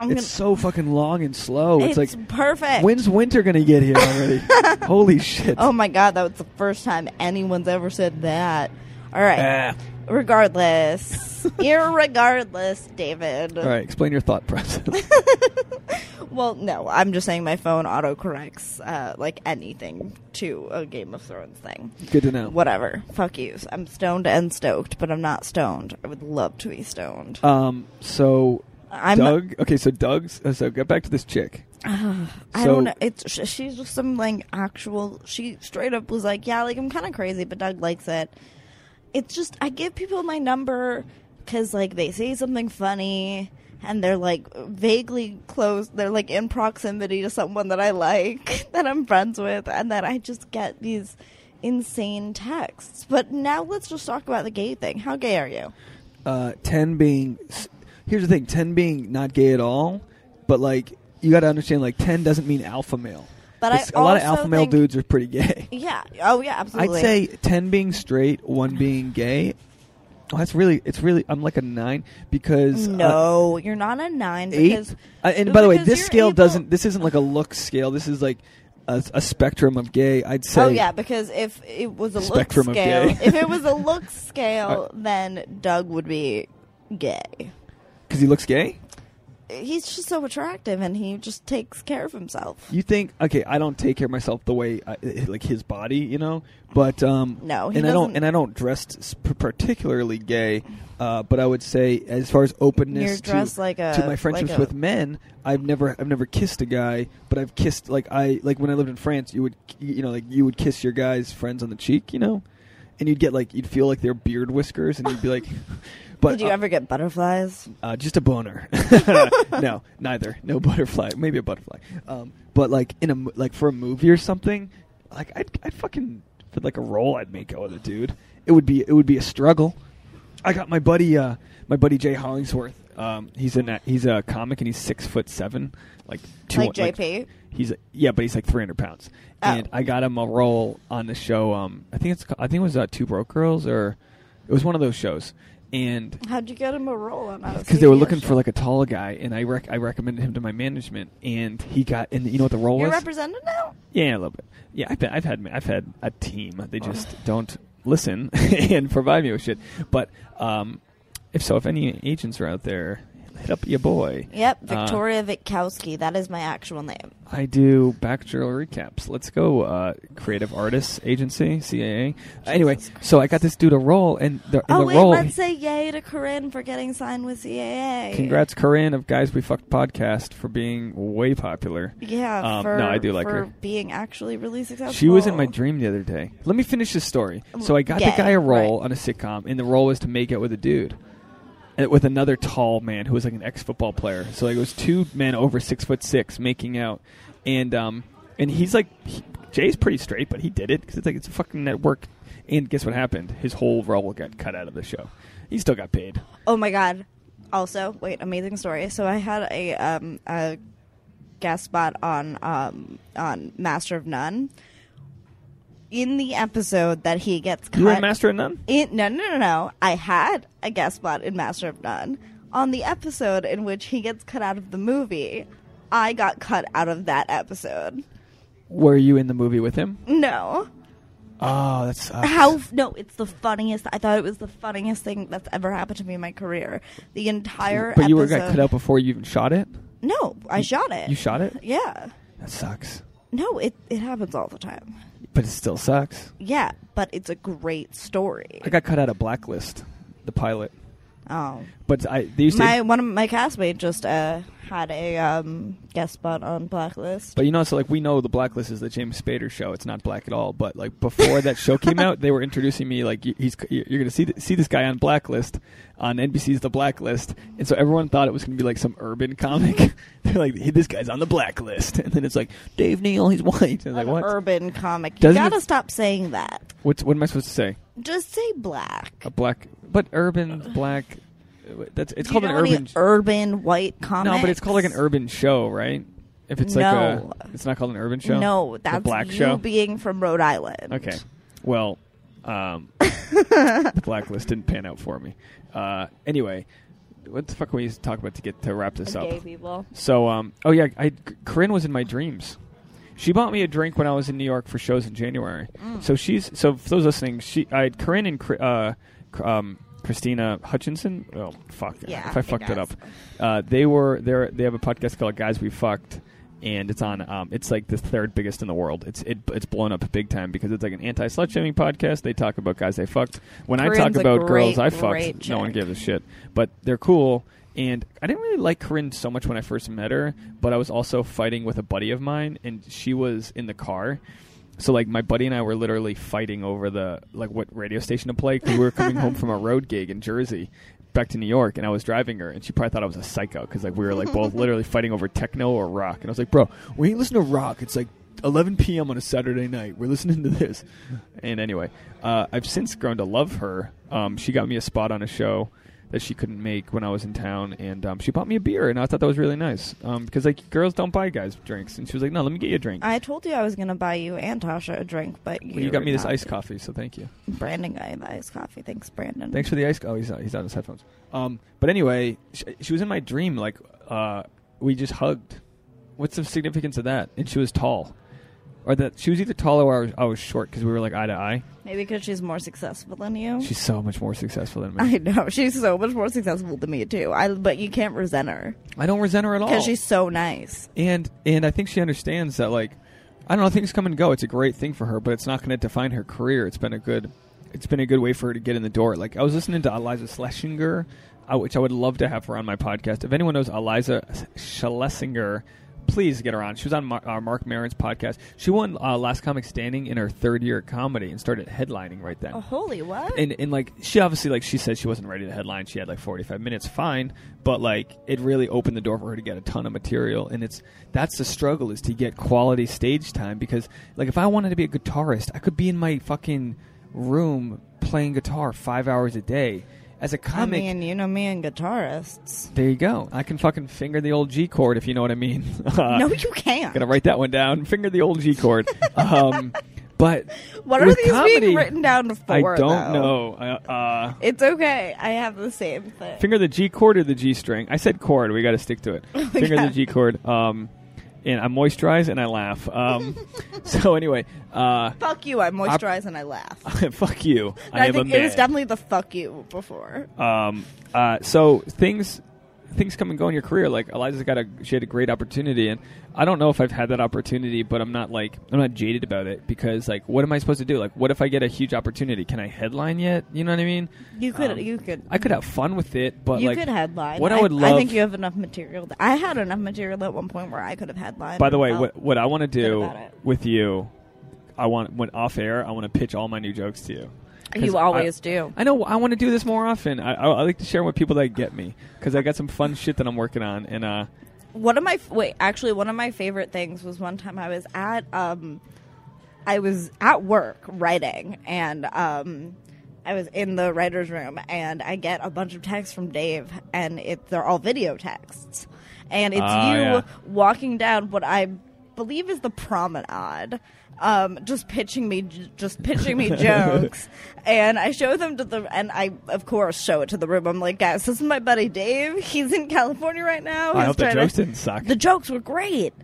I'm it's so fucking long and slow. It's, it's like, perfect. when's winter gonna get here already? Holy shit! Oh my God, that was the first time anyone's ever said that. All right. Ah. Regardless, irregardless, David. All right, explain your thought process. Well, no, I'm just saying my phone autocorrects uh, like anything to a Game of Thrones thing. Good to know. Whatever. Fuck you. I'm stoned and stoked, but I'm not stoned. I would love to be stoned. Um. So I'm. Doug. Okay. So Doug's. Uh, so get back to this chick. I So- don't know. It's sh- she's just some like actual. She straight up was like, "Yeah, like I'm kind of crazy, but Doug likes it." It's just I give people my number because like they say something funny and they're like vaguely close. They're like in proximity to someone that I like that I'm friends with, and then I just get these insane texts. But now let's just talk about the gay thing. How gay are you? Uh, ten being. Here's the thing. Ten being not gay at all, but like you got to understand, like ten doesn't mean alpha male. But I a lot of alpha male dudes are pretty gay. Yeah. Oh yeah. Absolutely. I'd say ten being straight, one being gay. Oh, that's really. It's really. I'm like a nine because uh, no. you're not a nine eight. because Uh, and by the way, this scale able- doesn't. This isn't like a look scale. This is like a, a spectrum of gay. I'd say. Oh yeah, because if it was a look Spectrum of scale, gay. if it was a look scale, then Doug would be gay. because he looks gay. He's just so attractive, and he just takes care of himself. You think? Okay, I don't take care of myself the way I, like his body, you know. But um, No, he and I don't, and I don't dress particularly gay. Uh, but I would say, as far as openness to, like a to my friendships like a- with men, I've never, I've never kissed a guy, but I've kissed like I like when I lived in France. You would, you know, like you would kiss your guys' friends on the cheek, you know, and you'd get like you'd feel like their beard whiskers, and you'd be like, but Did you uh, ever get butterflies? uh, just a boner. no, neither. No butterfly. Maybe a butterfly. Um, but like in a like for a movie or something, like I'd, I'd fucking for like a role I'd make out with a dude. It would be it would be a struggle. I got my buddy uh, my buddy Jay Hollingsworth Um, he's a he's a comic and he's six foot seven, like two, like JP. he's yeah, but he's like three hundred pounds. Oh. And I got him a role on the show. Um, I think it's I think it was uh, Two Broke Girls or it was one of those shows. And How'd you get him a role on that? because they were looking for like a tall guy, and I rec- I recommended him to my management, and he got and you know what the role You're was? represented now. Yeah, a little bit. Yeah, I've, been, I've had I've had a team. They just don't listen and provide me with shit. But um, if so, if any agents are out there, hit up your boy. Yep, Uh, Victoria Vitkowski. That is my actual name. I do Bachelor recaps. Let's go, uh, creative artists agency, CAA. Anyway, so I got this dude a role, and the, in oh the wait, role. let's say yay to Corinne for getting signed with CAA. Congrats, Corinne of Guys We Fucked podcast for being way popular. Yeah, Um, for, no, I do like for her. being actually really successful. She was in my dream the other day. Let me finish this story. So I got the guy a role right. on a sitcom, and the role was to make out with a dude, with another tall man who was like an ex football player. So like it was two men over six foot six making out, and um and he's like he, Jay's pretty straight, but he did it because it's like it's a fucking network. And guess what happened? His whole role got cut out of the show. He still got paid. Oh my god. Also, wait, amazing story. So I had a um a guest spot on um on Master of None. In the episode that he gets cut You were in Master of None. in, no, no, no, no. I had a guest spot in Master of None. On the episode in which he gets cut out of the movie, I got cut out of that episode. Were you in the movie with him? No. Oh, that's How? No, it's the funniest. I thought it was the funniest thing that's ever happened to me in my career. The entire But you were got cut out before you even shot it. No, I shot it. You shot it. Yeah. That sucks. No, it it happens all the time. But it still sucks. Yeah, but it's a great story. I got cut out of Blacklist, the pilot. Oh, But I they used to. my one of my castmates just uh, had a um, guest spot on Blacklist. but you know, so like we know the Blacklist is the James Spader show. It's not black at all. But like before that show came out, they were introducing me like he's you're gonna see th- see this guy on Blacklist on NBC's The Blacklist, and so everyone thought it was gonna be like some urban comic. They're like, hey, this guy's on the Blacklist, and then it's like Dave Neal, he's white. And like what? urban comic. Doesn't you gotta it- stop saying that. What's what am I supposed to say? Just say black. A black, but urban black. That's it's Do called you an know any urban. urban white comic. No, but it's called like an urban show, right? If it's like No. a, it's not called an urban show. No, The that's black you show. being from Rhode Island. Okay, well, um, the blacklist didn't pan out for me. Uh, anyway, what the fuck were we to talk about to get to wrap this up? Gay people. So, um, oh yeah, I Corinne was in my dreams. She bought me a drink when I was in New York for shows in January. Mm. So she's so for those listening, she I Corinne and uh, um, Krystyna Hutchinson. Oh fuck, Yeah, if I fucked it guess. up. Uh, they were they they have a podcast called Guys We Fucked. And it's on. Um, it's like the third biggest in the world. It's it, it's blown up big time because it's like an anti slut shaming podcast. They talk about guys they fucked. When I talk about girls I fucked, great no one gives a shit. But they're cool. And I didn't really like Corinne so much when I first met her, but I was also fighting with a buddy of mine, and she was in the car. So like my buddy and I were literally fighting over the like what radio station to play because we were coming home from a road gig in Jersey, back to New York, and I was driving her, and she probably thought I was a psycho because like we were like both literally fighting over techno or rock, and I was like, bro, we ain't listening to rock. It's like 11 p.m. on a Saturday night. We're listening to this. And anyway, uh, I've since grown to love her. Um, she got me a spot on a show that she couldn't make when I was in town, and um, she bought me a beer, and I thought that was really nice um, because like girls don't buy guys drinks, and she was like, "No, let me get you a drink." I told you I was gonna buy you and Tasha a drink, but you, Well, you got me this iced coffee, so thank you. Brandon got the iced coffee. Thanks, Brandon. Thanks for the ice. Oh, he's not, he's on his headphones. Um, but anyway, she, she was in my dream. Like, uh, we just hugged. What's the significance of that? And she was tall, or that she was either taller or I was, I was short because we were like eye to eye. Maybe because she's more successful than you. She's so much more successful than me. I know she's so much more successful than me too. I but you can't resent her I don't resent her at all. because she's so nice. and and I think she understands that like I don't know things come and go. It's a great thing for her, but it's not going to define her career. It's been a good it's been a good way for her to get in the door. Like I was listening to Eliza Shlesinger, uh, which I would love to have her on my podcast. If anyone knows Eliza Shlesinger, please get her on. She was on Mar- uh, Marc Maron's podcast. She won uh, Last Comic Standing in her third year at comedy and started headlining right then Oh, holy what? and and like she obviously like she said she wasn't ready to headline. She had like 45 minutes, fine, but like it really opened the door for her to get a ton of material. And it's that's the struggle is to get quality stage time because like if I wanted to be a guitarist, I could be in my fucking room playing guitar five hours a day. As a comic. mean, you know me and guitarists. there you go. I can fucking finger the old G chord if you know what I mean. Uh, no, you can't. Gonna write that one down. Finger the old G chord. um, but What are these comedy, being written down for? I don't though? know. Uh, uh, It's okay. I have the same thing. finger the G chord or the G string. I said chord. We got to stick to it. Finger the G chord. Um, and I moisturize and I laugh. Um, so anyway, uh, Fuck you. I moisturize and I laugh. fuck you. I, am think a it was definitely the fuck you before. Um, uh, so things things come and go in your career. Like Eliza's got a she had a great opportunity, and I don't know if I've had that opportunity, but I'm not like I'm not jaded about it because like what am I supposed to do? Like what if I get a huge opportunity? Can I headline yet? You know what I mean? You could. Um, you could. I could have fun with it, but you like could headline. what I would love, I think you have enough material. th- I had enough material at one point where I could have headlined. by the way, what what I want to do with you, I want when off air, I want to pitch all my new jokes to you. You I- always do. I know I want to do this more often. I, I, I like to share with people that get me because I got some fun shit that I'm working on, and uh, One of my wait, actually, one of my favorite things was one time I was at um, I was at work writing, and um, I was in the writers' room, and I get a bunch of texts from Dave, and it they're all video texts, and it's Ah, you yeah. walking down what I believe is the promenade. Um, just pitching me, just pitching me jokes, and I show them to the, and I of course show it to the room. I'm like, guys, this is my buddy Dave. He's in California right now. I He's hope the trying to- jokes didn't suck. the jokes were great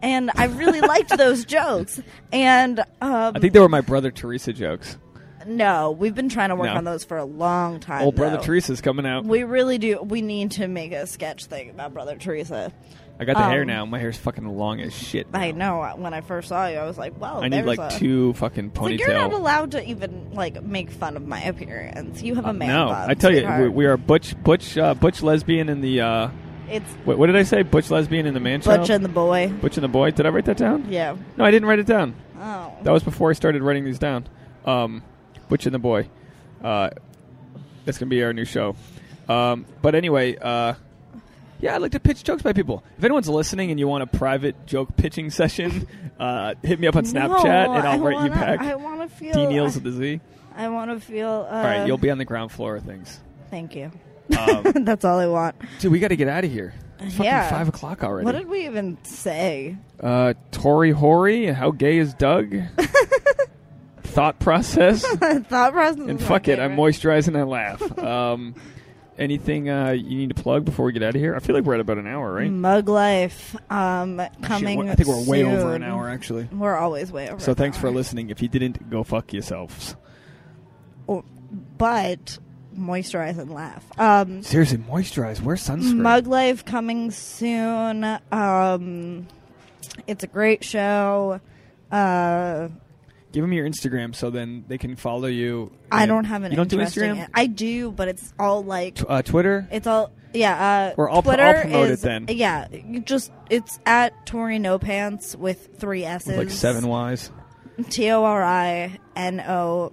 and i really liked those jokes and um, I think they were my brother Teresa jokes. no we've been trying to work No. on those for a long time Old brother. Teresa's coming out. we really do we need to make a sketch thing about brother teresa I got the hair um, now. My hair's fucking long as shit. now. i know when i first saw you i was like well I need like a- two fucking It's like you're not allowed to even like make fun of my appearance. You have a man no, bun, I tell you, we, we are butch, butch, uh, butch lesbian in the. Uh, it's what, what did I say? Butch lesbian in the man child? Butch and the boy. Butch and the boy. Did I write that down? Yeah. No, I didn't write it down. Oh. That was before I started writing these down. Um, Butch and the Boy. Uh, that's gonna be our new show. Um, but anyway, uh, yeah, I'd like to pitch jokes by people. If anyone's listening and you want a private joke pitching session, uh, hit me up on Snapchat No, and I'll I write you wanna- back. I want to feel. D Niels with the Z. I want to feel. Uh, all right, you'll be on the ground floor of things. Thank you. Um, That's all I want. dude, we got to get out of here. It's fucking Yeah. five o'clock already. What did we even say? uh, Tori Whori, how gay is Doug? Thought process. Thought process. And fuck it, I'm moisturizing and I laugh. Um, anything uh, you need to plug before we get out of here? I feel like we're at about an hour, right? Mug life. Um, coming. we're- I think we're way over an hour, actually. We're always way over. So an thanks for listening. If you didn't, go fuck yourselves. But moisturize and laugh. Um, Seriously, moisturize. Wear sunscreen. Mug Life coming soon. Um, it's a great show. Uh, Give them your Instagram so then they can follow you. I don't have an You don't do interesting- Instagram? I do, but it's all like T- uh, Twitter? it's all yeah. Uh, Or I'll Twitter I'll promote it is, then. Yeah, you just it's at Tori No Pants with three S's. Like seven Y's. T O R I N O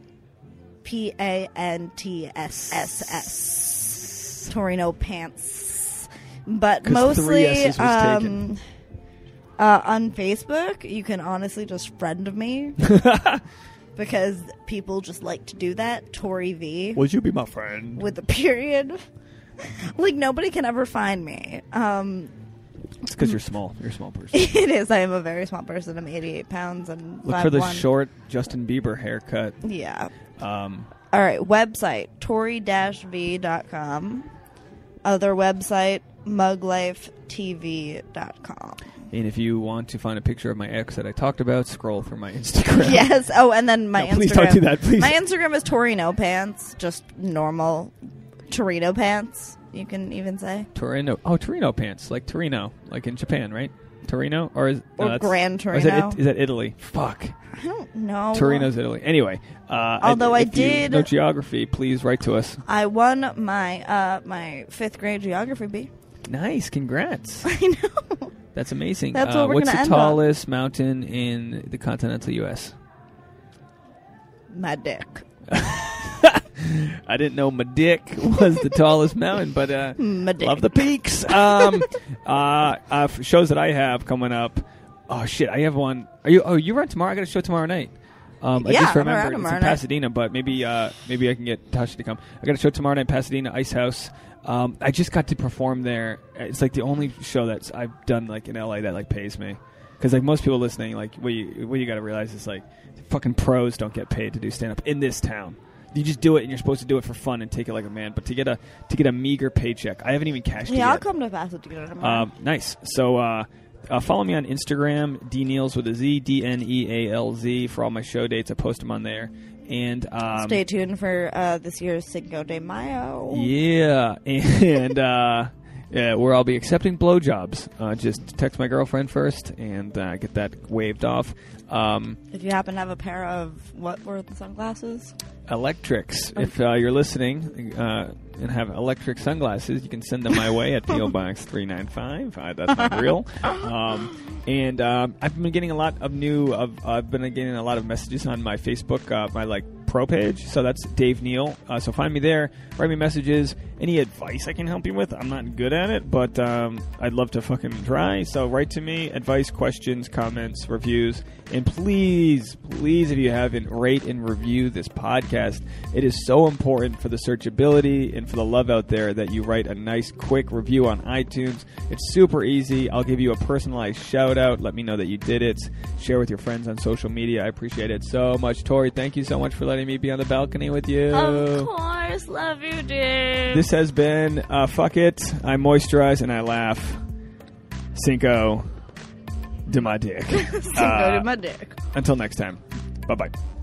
P A N T S S S. Torino pants. But 'Cause three mostly S's was taken. Uh, on Facebook, you can honestly just friend me because people just like to do that. Tori V Would you be my friend? with a period. like nobody can ever find me. Um, It's because you're small. You're a small person. it is. I am a very small person. I'm 88 pounds and Look for the 5'1". short Justin Bieber haircut. Yeah. Um, All right, website tori-v.com. Other website muglifetv.com. and if you want to find a picture of my ex that I talked about, scroll through my Instagram. yes. Oh, and then my No, Instagram. please don't do that, please. My Instagram is Torino pants, just normal Torino pants. You can even say Torino. Oh, Torino pants, like Torino, like in Japan, right? Torino, or is or no, that's- Gran or is that, it, is that Italy? Fuck, I don't know. Torino's Italy. Anyway, uh, Although I if you did- know geography, please write to us. I won my uh, my fifth grade geography bee. Nice, congrats. I know. That's amazing. That's uh, what we're what's gonna the end on. tallest mountain in the continental U.S.? My dick. I didn't know my dick was the tallest mountain, but uh, My dick. love the peaks. Um, uh, uh, shows that I have coming up. Oh shit, I have one. Are you? Oh, you run tomorrow. I got a show tomorrow night. Um, I Yeah, just I'm around remembered it's tomorrow in night. Pasadena, but maybe uh, maybe I can get Tasha to come. I got a show tomorrow night, in Pasadena Ice House. Um, I just got to perform there. It's like the only show that's I've done like in LA that like pays me. Because like most people listening, like what you what you got to realize is like fucking pros don't get paid to do stand up in this town. You just do it, and you're supposed to do it for fun and take it like a man. But to get a to get a meager paycheck, I haven't even cashed it Yeah, I'll yet. come to Pasadena tomorrow. Um, nice. So uh, uh, follow me on Instagram, D Neals with a Z, D N E A L Z, for all my show dates. I post them on there. And um, Stay tuned for uh, this year's Cinco de Mayo. yeah, and uh, yeah, where I'll be accepting blowjobs. Uh, just text my girlfriend first and uh, get that waved off. Um, If you happen to have a pair of what were the sunglasses? Electrics. If uh, you're listening uh, and have electric sunglasses, you can send them my way at PO Box 395. Uh, that's not real. Um, and um, I've been getting a lot of new. Of, I've been getting a lot of messages on my Facebook, uh, my like pro page. So that's Dave Neal. Uh, so find me there. Write me messages. Any advice I can help you with? I'm not good at it, but um, I'd love to fucking try. So write to me. Advice, questions, comments, reviews, and please, please, if you haven't, rate and review this podcast. It is so important for the searchability and for the love out there that you write a nice, quick review on iTunes. It's super easy. I'll give you a personalized shout out. Let me know that you did it. Share with your friends on social media. I appreciate it so much. Tori, thank you so much for letting me be on the balcony with you. Of course, love you, dude. This has been uh, Fuck It. I moisturize and I laugh. Cinco de my dick. Cinco Uh, de my dick. Until next time. Bye bye.